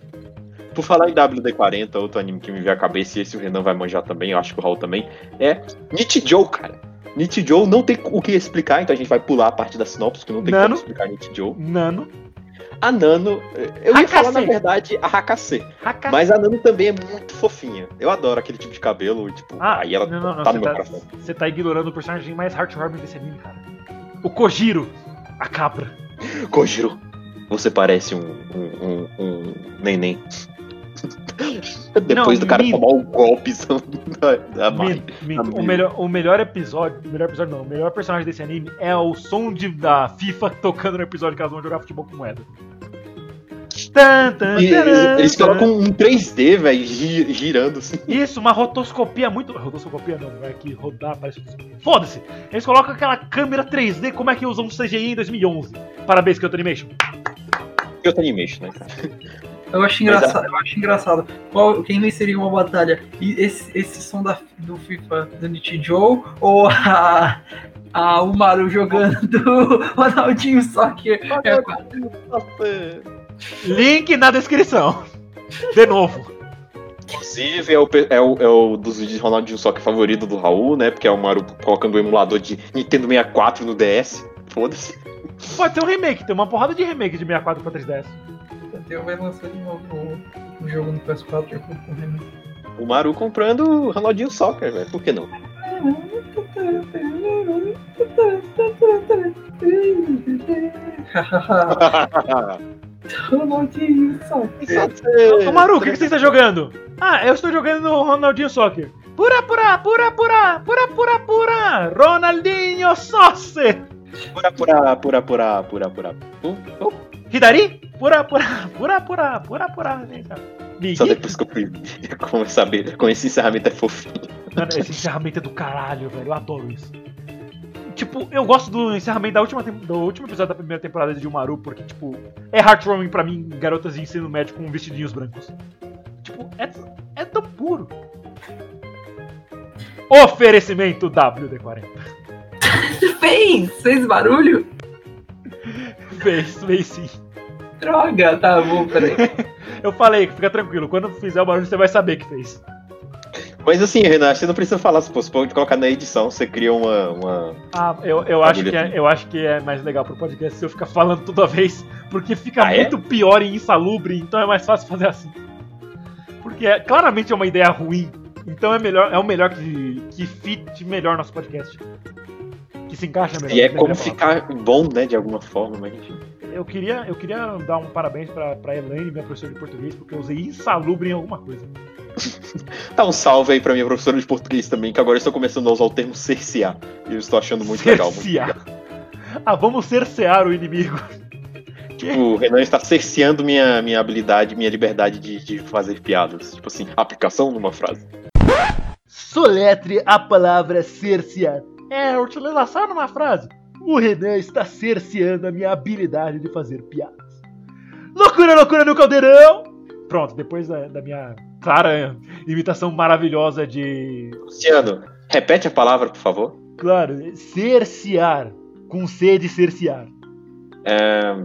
Por falar em WD-40, outro anime que me veio à cabeça, e esse o Renan vai manjar também, eu acho que o Raul também, é Nichijou, cara. Nichijou não tem o que explicar, então a gente vai pular a parte da sinopse, que não tem Nano. como explicar Nichijou. Nano. A Nano, eu ia falar na verdade a Hakase, mas a Nano também é muito fofinha. Eu adoro aquele tipo de cabelo, tipo, ah, aí ela não, não, tá no meu tá, coração. Você tá ignorando o personagem mais heartwarming desse anime, cara. O Kojiro, a cabra. Kojiro, você parece um, um, um, um neném. [laughs] Depois Não, do cara minto. tomar o golpe [laughs] da, da. Minto, minto. Amigo. O, melhor, o melhor episódio. O melhor episódio não, o melhor personagem desse anime é o som de, da FIFA tocando no episódio que elas vão jogar futebol com moeda. Tan, tan, E taran, eles, colocam um 3D, velho, gi- girando assim. Isso, uma rotoscopia muito. Rotoscopia não, vai aqui rodar, parece. Foda-se! Eles colocam aquela câmera 3D, como é que usam um CGI em 2011? Parabéns, Kyoto Animation. Kyoto Animation, né? Eu acho engraçado, eu acho engraçado. Qual, quem venceria uma batalha? Esse, esse som da, do FIFA do Nichijou ou a, a Umaru jogando o [laughs] Ronaldinho Soccer? É, Link na descrição. De novo. Inclusive, é o, é, o, é o dos vídeos de Ronaldinho Soccer favorito do Raul, né? Porque é o Maru colocando o emulador de Nintendo 64 no DS. Foda-se. Pode ter um remake, tem uma porrada de remake de 64 pra 3DS. Eu vai lançar de novo o, o jogo no PS4 eu compro. O Maru comprando o Ronaldinho Soccer, velho. Por que não? [laughs] Ronaldinho Soccer. Ô Maru, o que, que você está jogando? Ah, eu estou jogando no Ronaldinho Soccer. Pura, pura, pura, pura, pura, pura, pura, Ronaldinho Soccer. Pura, pura, pura, pura, pura, pura. Hum, hum. Hidari? Pura, pura, pura, pura, pura, pura. Só depois que eu fui a saber como esse encerramento é fofinho. Mano, esse encerramento é do caralho, velho. Eu adoro isso. Tipo, eu gosto do encerramento da última, do último episódio da primeira temporada de Umaru, porque, tipo, é heartwarming pra mim, garotas de ensino médio com vestidinhos brancos. Tipo, é, é tão puro. Oferecimento WD-40. [laughs] Fez! Fez barulho? Fez, fez sim. Droga, tá bom, peraí. [laughs] Eu falei, fica tranquilo, quando fizer o barulho você vai saber que fez. Mas assim, Renan, você não precisa falar, se você pode colocar na edição, você cria uma. uma... Ah, eu, eu, acho que é, eu acho que é mais legal pro podcast se eu ficar falando toda vez, porque fica Ah, é? muito pior e insalubre, então é mais fácil fazer assim. Porque é, claramente é uma ideia ruim, então é melhor, é o melhor que, que fit melhor nosso podcast. Que se encaixa melhor. E é como palavra. ficar bom, né, de alguma forma, mas enfim. Eu queria, eu queria dar um parabéns pra, pra Elaine, minha professora de português, porque eu usei insalubre em alguma coisa. [laughs] Dá um salve aí pra minha professora de português também, que agora eu estou começando a usar o termo cercear. E eu estou achando muito legal. Muito legal. Cercear. Ah, vamos cercear o inimigo. [laughs] Tipo, o Renan está cerceando minha, minha habilidade, minha liberdade de, de fazer piadas. Tipo assim, aplicação numa frase. Soletre a palavra cercear. É, utilização numa frase. O Renan está cerceando a minha habilidade de fazer piadas. Loucura, loucura no caldeirão! Pronto, depois da, da minha clara imitação maravilhosa de. Luciano, repete a palavra, por favor. Claro, cercear. Com C de cercear. É, eu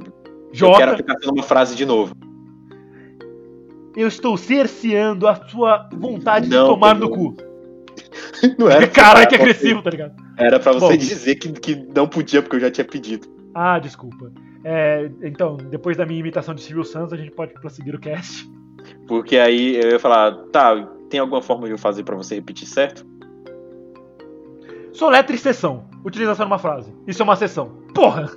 J, quero aplicação numa frase de novo. eu estou cerceando a sua vontade Não, de tomar [laughs] não. no cu. Não era pra- Caralho, que agressivo, tá ligado? Era pra você Bom. dizer que, que não podia, porque eu já tinha pedido. Ah, desculpa. É, então, depois da minha imitação de Silvio Santos, a gente pode prosseguir o cast. Porque aí eu ia falar, tá, tem alguma forma de eu fazer pra você repetir certo? Soletre sessão. Utilização numa frase. Isso é uma sessão. Porra!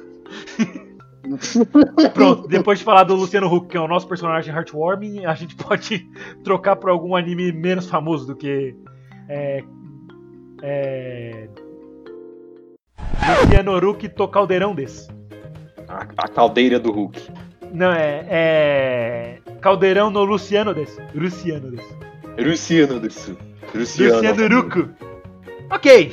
[laughs] Pronto, depois de falar do Luciano Huck, que é o nosso personagem heartwarming, a gente pode [laughs] trocar por algum anime menos famoso do que. É. É. Luciano Huck to caldeirão desse. A, a caldeira do Hulk. Não, é. É. Caldeirão no Luciano desse. Luciano desse. Luciano desse. Luciano. Luciano Huck. Ok.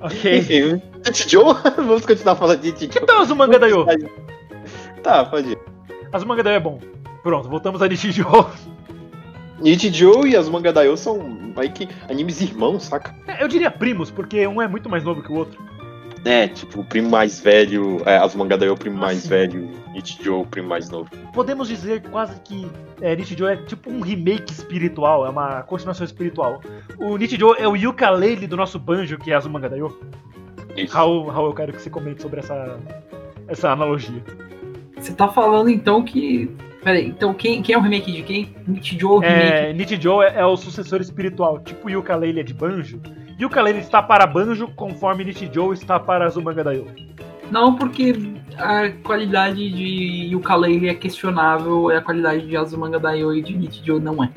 Ok. Enfim, Joe? [laughs] Vamos continuar falando de Titi Joe. Então, Azumanga Daioh. Tá, pode ir. Azumanga Daioh é bom. Pronto, voltamos a Nichijou. [laughs] Nichijou e as Daioh são meio que animes irmãos, saca? É, Eu diria primos, porque um é muito mais novo que o outro. É, tipo, o primo mais velho, é, as Daioh, o primo Ah, mais sim. velho, Nichijou, o primo mais novo. Podemos dizer quase que é, Nichijou é tipo um remake espiritual, é uma continuação espiritual. O Nichijou é o ukulele do nosso banjo, que é Azumanga Daioh. Isso. Raul, Raul, eu quero que você comente sobre essa, essa analogia. Você tá falando então que. Peraí, então quem, quem é o remake de quem? Nichijou remake. É, Nichijou é, é o sucessor espiritual, tipo o ukulele é de banjo. Ukulele está para banjo conforme Nichijou está para Azumanga Daioh. Não, porque a qualidade de ukulele é questionável, e a qualidade de Azumanga Daioh e de Nichijou não é.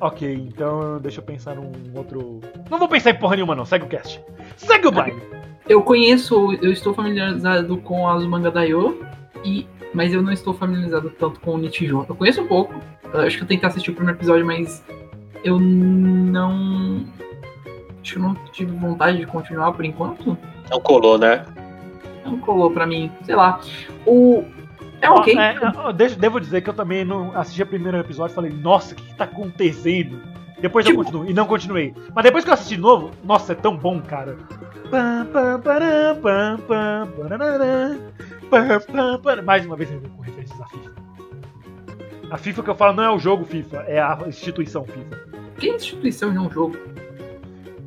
Ok, então deixa eu pensar num outro. Não vou pensar em porra nenhuma, não. Segue o cast. Segue o baile. Eu conheço, eu estou familiarizado com Azumanga Daioh, e, mas eu não estou familiarizado tanto com o Nichijou. Eu conheço um pouco, eu acho que eu tentei assistir o primeiro episódio, mas eu não. Acho que eu não tive vontade de continuar por enquanto. Não colou, né? Não colou pra mim, sei lá. O. É ok. É, é, devo dizer que eu também não assisti o primeiro episódio e falei, nossa, o que, que tá acontecendo? Depois eu Tipo- continuo, e não continuei. Mas depois que eu assisti de novo, nossa, é tão bom, cara. Mais uma vez eu com referências à FIFA. A FIFA que eu falo não é o jogo FIFA, é a instituição FIFA. Que instituição de um jogo?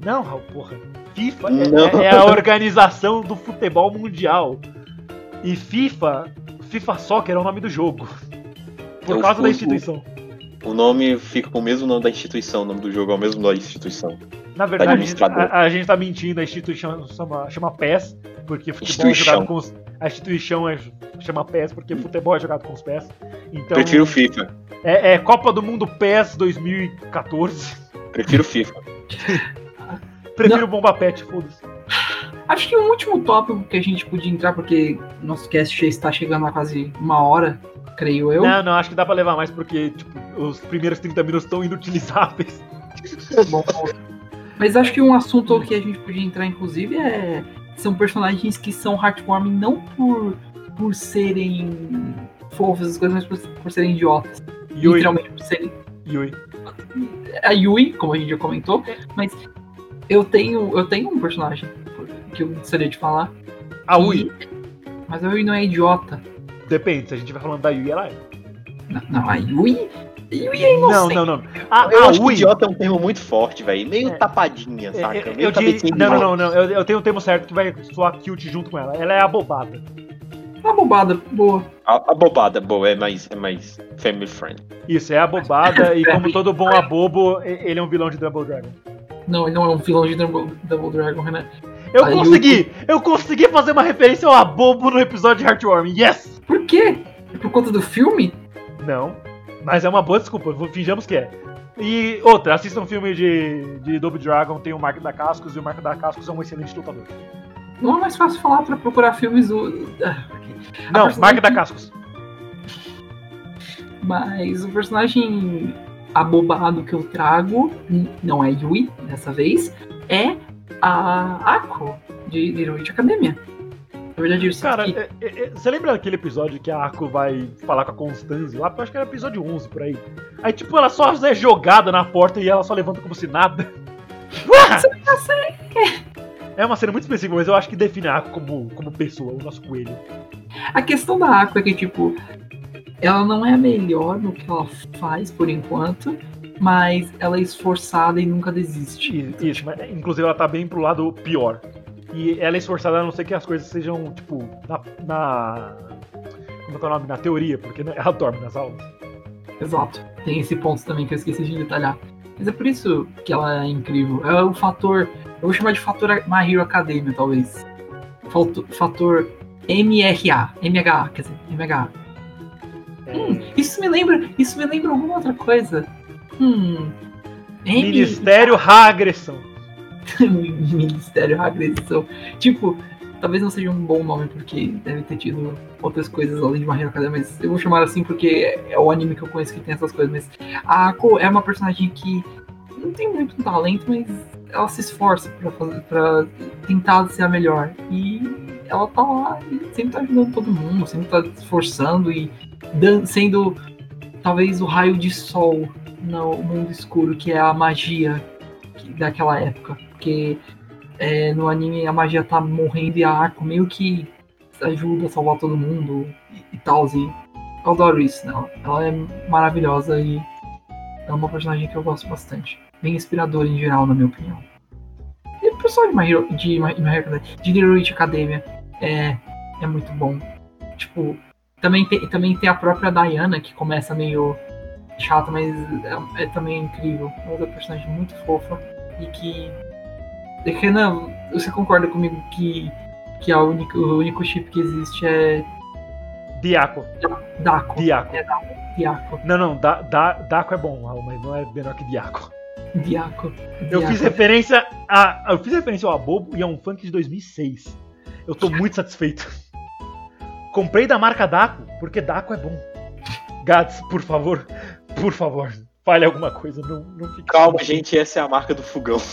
Não, Raul, porra. FIFA é- Não. é, é a organização do futebol mundial. E FIFA, FIFA Soccer é o nome do jogo. Por Eu causa da instituição. O nome fica com o mesmo nome da instituição, o nome do jogo é o mesmo nome da instituição. Na verdade, a gente, a, a gente tá mentindo, a instituição chama, chama PES, porque futebol é jogado com os. A instituição é, chama PES porque futebol é jogado com os pés. Então. Prefiro o FIFA. É, é Copa do Mundo PES 2014. Prefiro FIFA. [laughs] Prefiro Bomba Pet, foda-se. Acho que o último tópico que a gente podia entrar, porque nosso cast está chegando a quase uma hora, creio eu. Não, não, acho que dá pra levar mais porque, tipo, os primeiros 30 minutos estão inutilizáveis. Bom, mas acho que um assunto que a gente podia entrar, inclusive, é são personagens que são heartwarming não por, por serem fofos, essas coisas, mas por, por serem idiotas. Yui, Literalmente por serem Yui. a Yui, como a gente já comentou, mas eu tenho, eu tenho um personagem que eu gostaria de falar. A que- Yui. Mas a Yui não é idiota. Depende, se a gente vai falando da Yui, ela é. Não, não, a Yui. A Yui é Não, inocente. não, não. A, Eu a acho que Yui. idiota é um termo muito forte, velho. Meio É. tapadinha, é, saca? é, Meio eu diria- não, não, não, não. Eu, eu tenho o termo certo que vai soar cute junto com ela. Ela é abobada. Uma bobada boa. A, a bobada, boa, é mais, é mais family friend. Isso, é abobada [laughs] e como todo bom abobo, ele é um vilão de Double Dragon. Não, ele não é um vilão de Double, Double Dragon, Renan. Eu A consegui! Eu consegui fazer uma referência ao abobo no episódio de Heartwarming. Yes! Por quê? Por conta do filme? Não. Mas é uma boa desculpa, finjamos que é. E outra, assista um filme de, de Double Dragon, tem o Marco da Cascos, e o Marco da Cascos é um excelente lutador. Não é mais fácil falar pra procurar filmes do. Ah. Não, personagem- Marco da Cascos. Mas o personagem abobado que eu trago, não é Yui dessa vez, é a Ako de Heroic Academia. Na verdade, isso Cara, é- é- é- você lembra daquele episódio que a Ako vai falar com a Constance lá? Eu acho que era episódio 11 por aí. Aí, tipo, ela só é jogada na porta e ela só levanta como se nada. [laughs] É uma cena muito específica, mas eu acho que define a Ako como, como pessoa, o nosso coelho. a questão da Ako é que, tipo, ela não é a melhor no que ela faz por enquanto, mas ela é esforçada e nunca desiste. Isso, mas inclusive ela tá bem pro lado pior. E ela é esforçada a não ser que as coisas sejam, tipo, na. na como é que é o nome? Na teoria, porque ela dorme nas aulas. Exato. Tem esse ponto também que eu esqueci de detalhar. Mas é por isso que ela é incrível. É o fator. Eu vou chamar de fator My Hero Academia, talvez. Falto- Fator MRA. MHA, quer dizer, MHA. Hum, isso me lembra. Isso me lembra alguma outra coisa. Hum. M- Ministério Reagressão. [laughs] Ministério Agressão. Tipo, talvez não seja um bom nome, porque deve ter tido outras coisas além de My Hero Academia, mas eu vou chamar assim porque é o anime que eu conheço que tem essas coisas. Mas a Ako é uma personagem que não tem muito talento, mas ela se esforça pra tentar ser a melhor. E ela tá lá e sempre tá ajudando todo mundo, sempre tá esforçando e sendo talvez o raio de sol no mundo escuro, que é a magia que- daquela época. Porque é, no anime a magia tá morrendo e a Arco meio que ajuda a salvar todo mundo e, e tal. E eu adoro isso nela. Ela é maravilhosa e é uma personagem que eu gosto bastante. Bem inspiradora em geral, na minha opinião. E o pessoal de My Hero, de, My, My Hero de Heroic Academia é, é muito bom. Tipo, também tem, também tem a própria Diana, que começa meio chata, mas é, é também incrível. É outra personagem muito fofa e que. Renan, você concorda comigo que que a única, o único chip que existe é Diaco. Daco. Diaco. É Daco. Diaco. Não, não, da, da, Daco é bom, mas não é menor que Diaco. Diaco. Eu Diaco. fiz referência a. Eu fiz referência ao Abobo e a um funk de 2006. Eu tô muito satisfeito. Comprei da marca Daco, porque Daco é bom. Gads, por favor, por favor, fale alguma coisa, não, não fique. Calma, gente, essa é a marca do fogão. [laughs]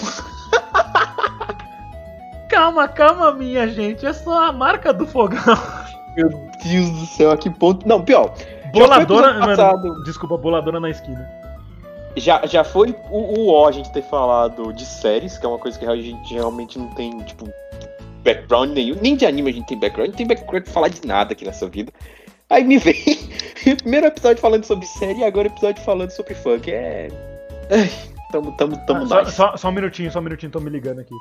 Calma, calma, minha gente, é só a marca do fogão. Meu Deus do céu, a que ponto. Não, pior. Boladora. Mano, desculpa, boladora na esquina. Já, já foi o, o ó a gente ter falado de séries, que é uma coisa que a gente realmente não tem, tipo, background nenhum. Nem de anime a gente tem background, não tem background pra falar de nada aqui nessa vida. Aí me vem [laughs] primeiro episódio falando sobre série e agora episódio falando sobre funk. É. Ai, tamo, tamo, tamo Ah, só, só, só um minutinho, só um minutinho, tô me ligando aqui.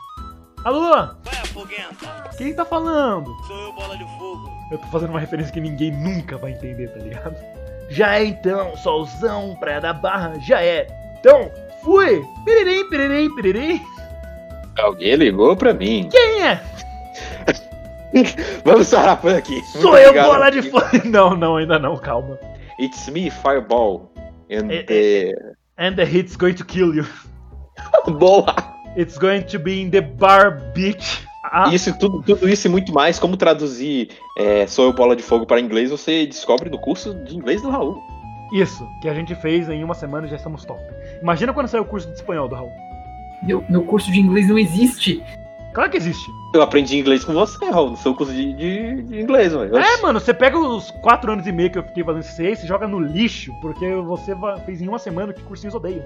Alô? Vai, afoguenta. Quem tá falando? Sou eu, bola de fogo. Eu tô fazendo uma referência que ninguém nunca vai entender, tá ligado? Já é então, solzão, praia da barra, já é. Então, fui! Piririm, piririm, piririm. Alguém ligou pra mim. Quem é? [laughs] Vamos parar por aqui. Sou eu, obrigado. bola de fogo! [laughs] Não, não, ainda não, calma. It's me, Fireball. And É, the... And the hit's going to kill you. [laughs] Boa! It's going to be in the bar beach. Ah, Isso, tudo, tudo isso e muito mais, como traduzir é, Sou eu bola de fogo para inglês, você descobre no curso de inglês do Raul. Isso, que a gente fez em uma semana e já estamos top. Imagina quando sair o curso de espanhol do Raul. Meu, meu curso de inglês não existe. Claro que existe. Eu aprendi inglês com você, Raul, no seu curso de, de- de inglês, mano. É, mano, você pega os 4 anos e meio que eu fiquei fazendo CCA e você joga no lixo, porque você fez em uma semana o que cursinhos odeiam.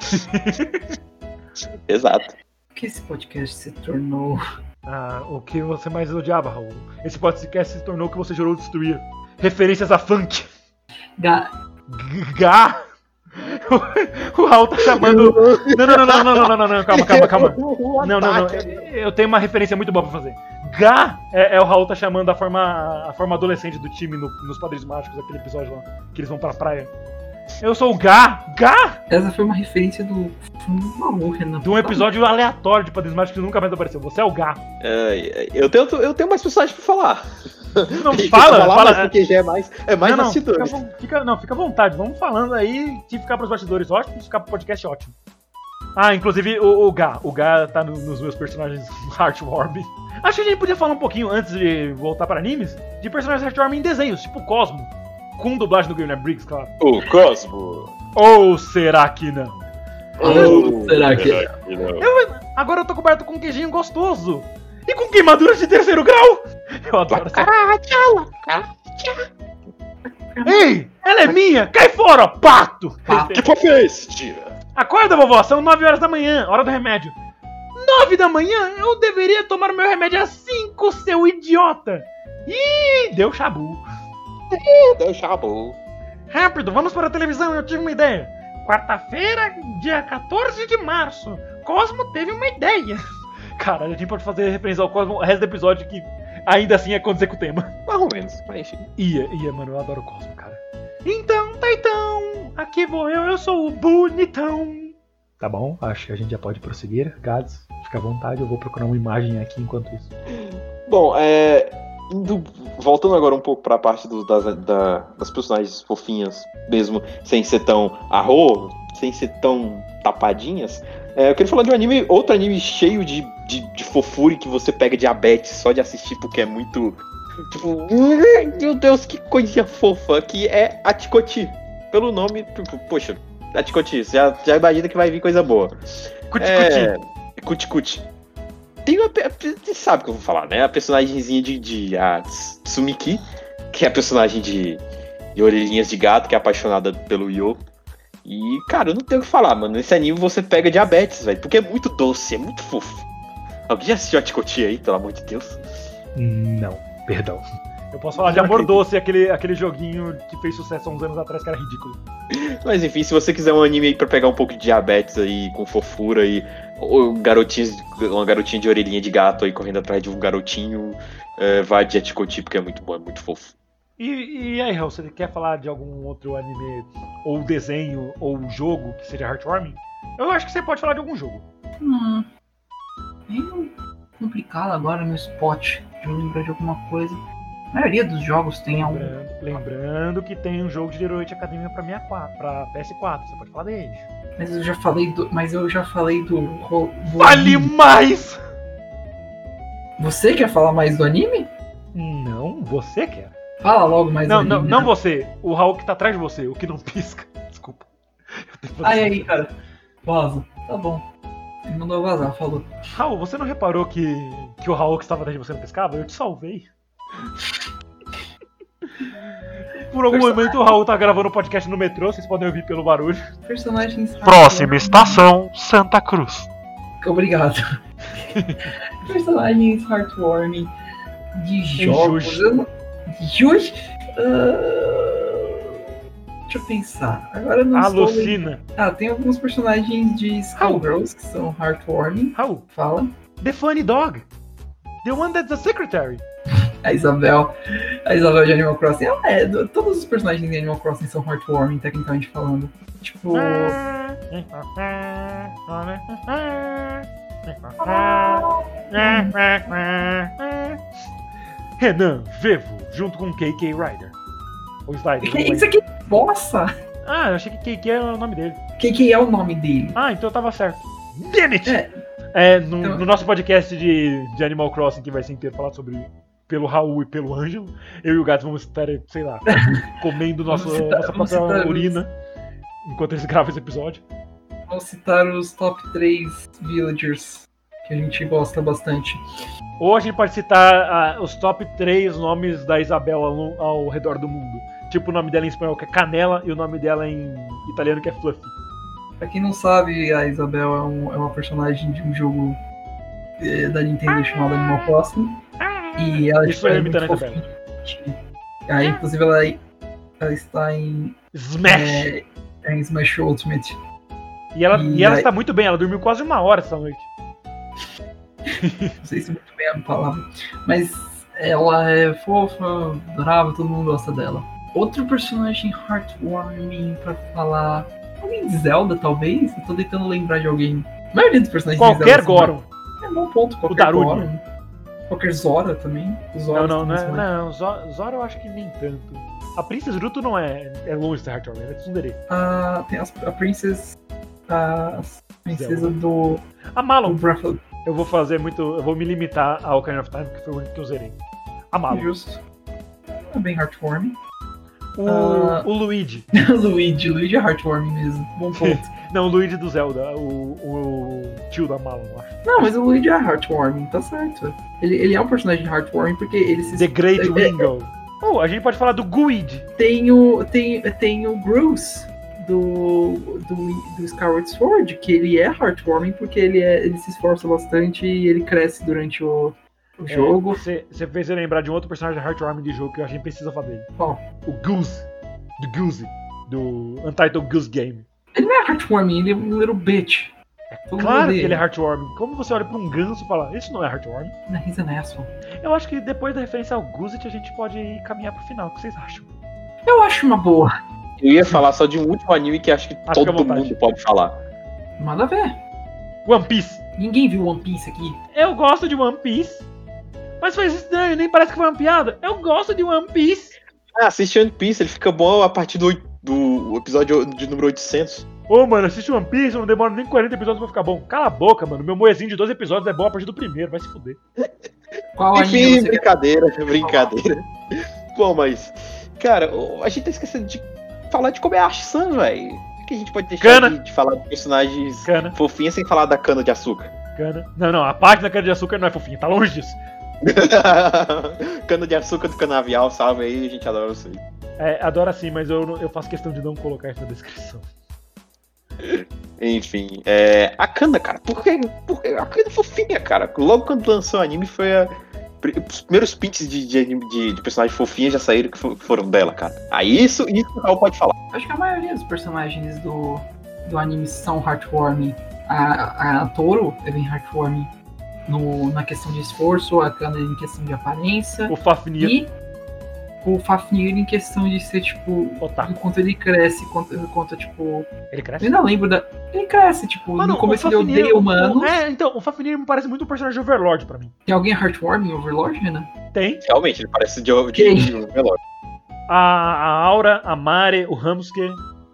[laughs] Exato. Por que esse podcast se tornou. Ah, o que você mais odiava, Raul? Esse podcast se tornou o que você jurou destruir. Referências a funk. Ga... Gá. [laughs] O Raul tá chamando. Não, não, não, não, não, não, não, não, calma, calma, calma. Não, não, não. Eu tenho uma referência muito boa pra fazer. Gá é, é o Raul tá chamando a forma, a forma adolescente do time no- nos Padres Mágicos, aquele episódio lá, que eles vão pra praia. Eu sou o Gá! Gá! Essa foi uma referência do. Maluco, Renan. De um episódio aleatório de Padres Mágicos que nunca mais apareceu. Você é o Gá. Ai, eu, tenho, eu tenho mais personagens pra falar. Não, [laughs] fala, falar, fala. porque já é mais, é mais não, não, fica, bastidores. vo- fica- não, fica à vontade. Vamos falando aí. Se ficar pros bastidores, ótimo. Se ficar pro podcast, ótimo. Ah, inclusive o, o Gá. O Gá tá no- nos meus personagens [laughs] Heartwarming. Acho que a gente podia falar um pouquinho, antes de voltar para animes, de personagens Heartwarming em desenhos, tipo Cosmo. Com dublagem do Guilherme Briggs, claro. O Cosmo. Ou será que não? Ou será que- não? Agora eu tô coberto com um queijinho gostoso. E com queimadura de terceiro grau. Eu adoro essa Ei, ela é minha! Cai fora, pato! Pato. Que papo é esse, tira? Acorda, vovó, são 9 horas da manhã, hora do remédio. 9 da manhã? Eu deveria tomar meu remédio às 5, seu idiota! Ih, deu chabu. Deu chabu. Rápido, vamos para a televisão, eu tive uma ideia. Quarta-feira, dia 14 de março, Cosmo teve uma ideia. [laughs] Caralho, a gente pode fazer referência ao Cosmo o resto do episódio que ainda assim é condizer com o tema. [laughs] Mais ou menos, mas enfim. Ia, ia, mano, eu adoro o Cosmo, cara. Então, Taitão, aqui vou eu, eu sou o bonitão. Tá bom, acho que a gente já pode prosseguir. Gads, fica à vontade, eu vou procurar uma imagem aqui enquanto isso. Bom, é. Indo- voltando agora um pouco pra parte do- das, da- das personagens fofinhas, mesmo sem ser tão arro, sem ser tão tapadinhas. é, eu queria falar de um anime, outro anime cheio de, de, de fofura que você pega diabetes só de assistir porque é muito. Tipo, meu Deus, que coisinha fofa, que é Atikoti. Pelo nome, tipo, poxa, Atikoti, você já, já imagina que vai vir coisa boa. Cuti, É, Cuti Cuti. Tem uma. Você sabe o que eu vou falar, né? A personagemzinha de, de a Ts- Tsumiki, que é a personagem de, de orelhinhas de gato, que é apaixonada pelo Yo. E, cara, eu não tenho o que falar, mano. Nesse anime você pega diabetes, velho, porque é muito doce, é muito fofo. Alguém já assistiu a Tikoti aí, pelo amor de Deus? Não, perdão. Eu posso falar de Amor [laughs] Doce, aquele, aquele joguinho que fez sucesso há uns anos atrás, que era ridículo. Mas enfim, se você quiser um anime aí pra pegar um pouco de diabetes aí, com fofura e ou garotinhos, uma garotinha de orelhinha de gato aí correndo atrás de um garotinho, é, vai de Atikoti, porque é muito bom, é muito fofo. E, e aí, Raul, você quer falar de algum outro anime, ou desenho, ou jogo que seja heartwarming? Eu acho que você pode falar de algum jogo. Hum. Eu complicado agora no spot de eu lembrar de alguma coisa. A maioria dos jogos tem algum. Lembrando, que tem um jogo de Heroic Academia pra, 64, pra PS4, você pode falar dele. Mas eu já falei do. Mas eu já falei do. Fale anime. mais! Você quer falar mais do anime? Não, você quer. Fala logo mais Não, do não, anime. não né? você. O Raul que tá atrás de você, o que não [laughs] pisca. Desculpa. Ai, aí, cara. Vaza. Tá bom. Ele mandou vazar, falou. Raul, você não reparou que, que o Raul que estava atrás de você não pescava? Eu te salvei. Por algum Personagem. momento o Raul tá gravando o podcast no metrô, vocês podem ouvir pelo barulho. Personagens. Próxima estação, Santa Cruz. Obrigado. Personagens heartwarming de jogos. Não- Juji? Ah, Deixa eu pensar. Agora eu não estou. Alucina. Ah, tem alguns personagens de Skullgirls que são heartwarming. Raul, Fala. The Funny Dog. The one that's the secretary. A Isabel. A Isabel de Animal Crossing. Ela é, do- todos os personagens de Animal Crossing são heartwarming, tecnicamente falando. Tipo. Renan Vevo, junto com KK Ryder. O Slider. Isso aqui? Nossa! Ah, eu achei que KK era o nome dele. Que é o nome dele? Ah, então eu tava certo. Damn it! É. É, no, Então- no nosso podcast de, de Animal Crossing, que vai ser inteiro falado sobre pelo Raul e pelo Ângelo, eu e o gato vamos estar, sei lá, [laughs] comendo nosso, Vamos citar- nossa vamos própria citar os- urina enquanto eles gravam esse episódio. Vou citar os top 3 villagers que a gente gosta bastante. Ou a gente pode citar ah, os top 3 nomes da Isabela ao, ao redor do mundo. Tipo o nome dela em espanhol que é Canela e o nome dela em italiano que é Fluffy. Pra quem não sabe, a Isabel é, um- é uma personagem de um jogo eh, da Nintendo chamado Animal Crossing. E ela Isso é é muito fofinha. Aí, inclusive, ela, ela está em, Smash! é, em Smash Ultimate. e ela, e e ela aí- está muito bem, ela dormiu quase uma hora essa noite. [laughs] Não sei se muito bem a palavra. Mas ela é fofa, adorável, todo mundo gosta dela. Outro personagem heartwarming pra falar. Alguém de Zelda, talvez? Eu tô tentando lembrar de alguém. A maioria dos personagens de Qualquer Zelda são Goron. É bom ponto, qualquer Daruni. Goron. Qualquer Zora também. Os Não, não, não, também é- não, Zo- Zora eu acho que nem tanto. A Princess Ruto não é, é longe ser Heartwarming, é tsundere. Ah, tem as- a Princess. A princesa do, A do Malon, Breath of eu vou fazer muito, eu vou me limitar ao Ocarina of Time, que foi o único que eu zerei. A Malon. Justo. É bem heartwarming. O, Ah. o Luigi. [laughs] Luigi, Luigi é heartwarming mesmo. Bom [laughs] ponto. Não, o Luigi do Zelda, o, o tio da Malon, eu acho. Não, mas o Luigi é heartwarming, tá certo. Ele, ele é um personagem heartwarming porque ele se The Great é- é-. Oh, a gente pode falar do Guide. tem o tem, tem o Bruce do, do do Skyward Sword, que ele é heartwarming porque ele é ele se esforça bastante e ele cresce durante o, o jogo. Você fez eu lembrar de um outro personagem Heartwarming de jogo que eu achei que precisa falar dele. Qual? O Goose. Do Goose. Do Untitled Goose Game. Ele não é heartwarming, ele é um little bitch. Mundo Claro que ele é Heartwarming. Como você olha pra um ganso e fala, isso não é Heartwarming? Não, he's an asshole. Eu acho que depois da referência ao Guzit a gente pode caminhar pro final. O que vocês acham? Eu acho uma boa. Eu ia falar só de um último anime que acho que Ah, todo mundo pode falar. Nada a ver. One Piece. Ninguém viu One Piece aqui. Eu gosto de One Piece. Mas foi estranho, nem parece que foi uma piada. Eu gosto de One Piece. Ah, assiste One Piece, ele fica bom a partir do, do episódio de número 800. Ô, mano, assiste One Piece, não demora nem 40 episódios pra ficar bom. Cala a boca, mano. Meu moezinho de 12 episódios é bom a partir do primeiro, vai se fuder. Qual anime Enfim, brincadeira, [laughs] brincadeira. Bom, mas, cara, a gente tá esquecendo de falar de Kobayashi-san, velho. Por que a gente pode deixar Cana. de, de falar de personagens Cana, fofinhas sem falar da cana de açúcar? cana. Não, não, a página cana de açúcar não é fofinha, tá longe disso. [laughs] cana de açúcar do canavial, salve aí, a gente adora isso aí. É, adoro sim, mas eu, eu faço questão de não colocar isso na descrição. Enfim, é, a Kana, cara, por que, por que a Kana é fofinha, cara? Logo quando lançou o anime foi a, os primeiros prints de, de, de, de personagem fofinha já saíram que fo- foram dela, cara. Aí isso, isso o Raul pode falar. Acho que a maioria dos personagens do, do anime são heartwarming. A, a Toro é bem heartwarming no, na questão de esforço, a Kana em questão de aparência. O Fafnir. E o Fafnir em questão de ser, tipo, Otaku. enquanto ele cresce, quanto, quanto tipo. Ele Eu cresce? ainda lembro da. Ele cresce, tipo, Mano, no começo o ele Fafnir- odeia humanos. o- É, então, o Fafnir me parece muito um personagem Overlord pra mim. Tem alguém heartwarming Overlord, Renan? Tem Realmente, ele parece de, de, de velório. a, a Aura, a Mare, o Hamsuke.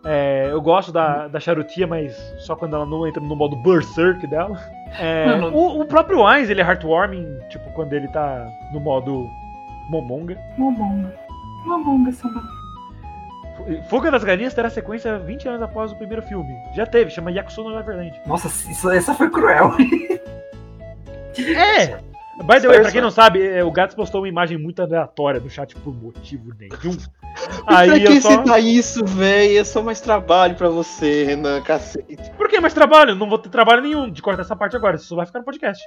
É, eu gosto da, da Charutia, mas só quando ela não entra no modo Berserk dela. É, Mano. o, o próprio Ainz, ele é heartwarming, tipo, quando ele tá no modo Momonga. Momonga. Momonga, samba. Fuga das Galinhas terá sequência 20 anos após o primeiro filme. Já teve, chama Yakusono Neverland. Nossa, isso, essa foi cruel. É! [laughs] By the way, pra quem não sabe, é, o Gats postou uma imagem muito aleatória no chat por motivo nenhum. [laughs] Aí pra eu que só. citar isso, velho? É só mais trabalho pra você, Renan, cacete. Por que mais trabalho? Não vou ter trabalho nenhum de cortar essa parte agora, isso só vai ficar no podcast.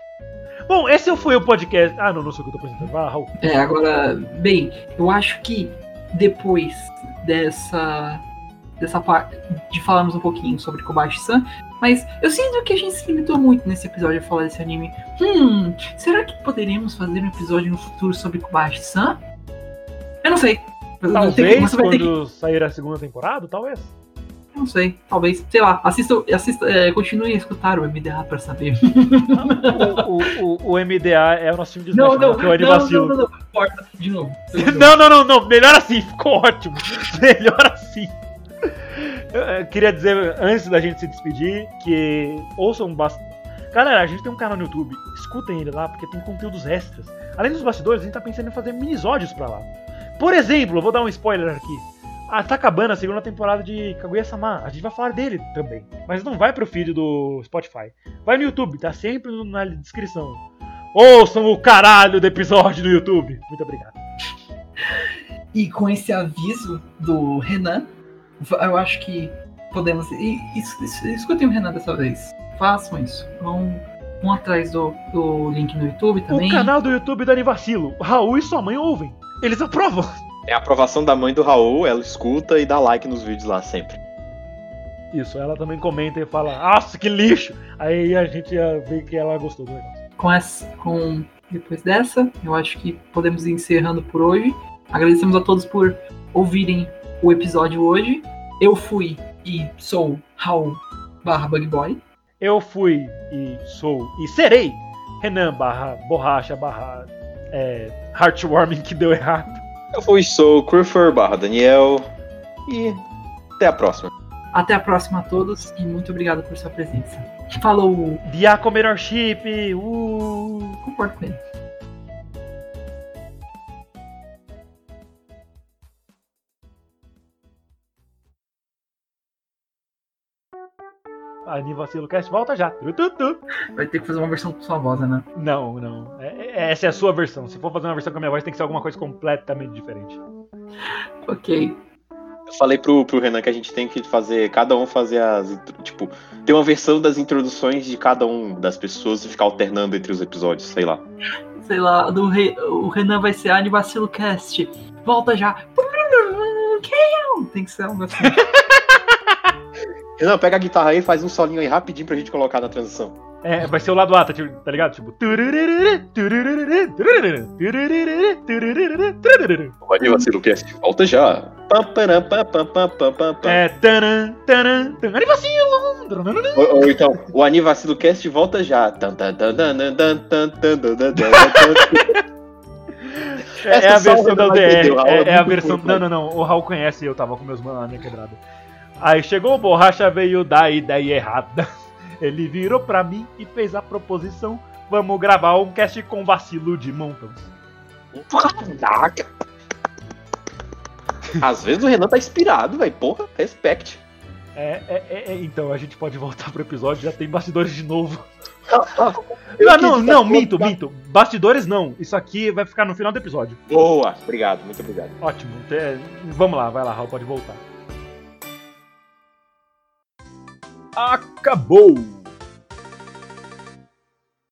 Bom, esse foi o podcast. Ah, não, não sei o que eu tô apresentando. Lá, Raul. É, agora, bem, eu acho que depois dessa dessa parte de falarmos um pouquinho sobre Kobashi-san, mas eu sinto que a gente se limitou muito nesse episódio a falar desse anime. Hum, será que poderíamos fazer um episódio no futuro sobre Kobashi-san? Eu não sei. Que- Talvez que- quando sair a segunda temporada, talvez. não sei, talvez, sei lá, assista, assista é, continue a escutar o MDA pra saber. o, o, o, o MDA é o nosso time de Não, Smash, não, né, que é o não, Anivacilo. não, não, não, corta, de novo. [laughs] Não, não, não, não, melhor assim, ficou ótimo. [laughs] Melhor assim. Eu, queria dizer, antes da gente se despedir, que ouçam bastante. Galera, a gente tem um canal no YouTube, escutem ele lá, porque tem conteúdos extras. Além dos bastidores, a gente tá pensando em fazer minisódios pra lá. Por exemplo, vou dar um spoiler aqui. Ah, tá acabando a segunda temporada de Kaguya-sama. A gente vai falar dele também. Mas não vai pro feed do Spotify. Vai no YouTube, tá sempre na descrição. Ouçam o caralho do episódio do YouTube. Muito obrigado. E com esse aviso do Renan, eu acho que podemos. E, es- es- escutem o Renan dessa vez. Façam isso. Vão, vão atrás do, do link no YouTube também. O canal do YouTube da Anivacilo. Raul e sua mãe ouvem. Eles aprovam. É a aprovação da mãe do Raul, ela escuta e dá like nos vídeos lá sempre. Isso, ela também comenta e fala, nossa, que lixo. Aí a gente vê que ela gostou do negócio. Com essa, com depois dessa, eu acho que podemos ir encerrando por hoje. Agradecemos a todos por ouvirem o episódio hoje. Eu fui e sou Raul barra Bug Boy. Eu fui e sou e serei Renan barra borracha barra é, heartwarming que deu errado. Eu fui sou Crufer barra Daniel e até a próxima. Até a próxima a todos e muito obrigado por sua presença. Falou! Diaco melhor chip. Uh. Concordo com ele. Anivacilo Cast volta já. Vai ter que fazer uma versão com sua voz, né? Não, não. É- é- essa é a sua versão. Se for fazer uma versão com a minha voz, tem que ser alguma coisa completamente diferente. Ok. Eu falei pro, pro Renan que a gente tem que fazer, cada um fazer as. Tipo, ter uma versão das introduções de cada um das pessoas e ficar alternando entre os episódios, sei lá. Sei lá, do Re... o Renan vai ser Anivacilo Cast. Volta já. Tem que ser algo assim. [laughs] Renan, pega a guitarra aí, faz um solinho aí rapidinho pra gente colocar na transição. É, vai ser o lado A, tá, tá ligado? Tipo. Vai, vacilo, cast. volta já. É. tanan, tanan, taran, anivacilo! Ou, ou então, o Anivacilo Cast volta já. É, é, a versão da UDR. É, é, a versão. Não, não, não. O Raul conhece eu tava com meus manos na minha quebrada. Aí chegou o borracha, veio da ideia errada. [laughs] Ele virou pra mim e fez a proposição. Vamos gravar um cast com vacilo de montões. Caraca. Às vezes o Renan tá inspirado, velho. Porra, respect. É, é, é, é, então, a gente pode voltar pro episódio, já tem bastidores de novo. [laughs] Ah, não, quis- não, minto, minto. Bastidores não. Isso aqui vai ficar no final do episódio. Boa, obrigado, muito obrigado. Ótimo. Vamos lá, vai lá, Raul, pode voltar. Acabou!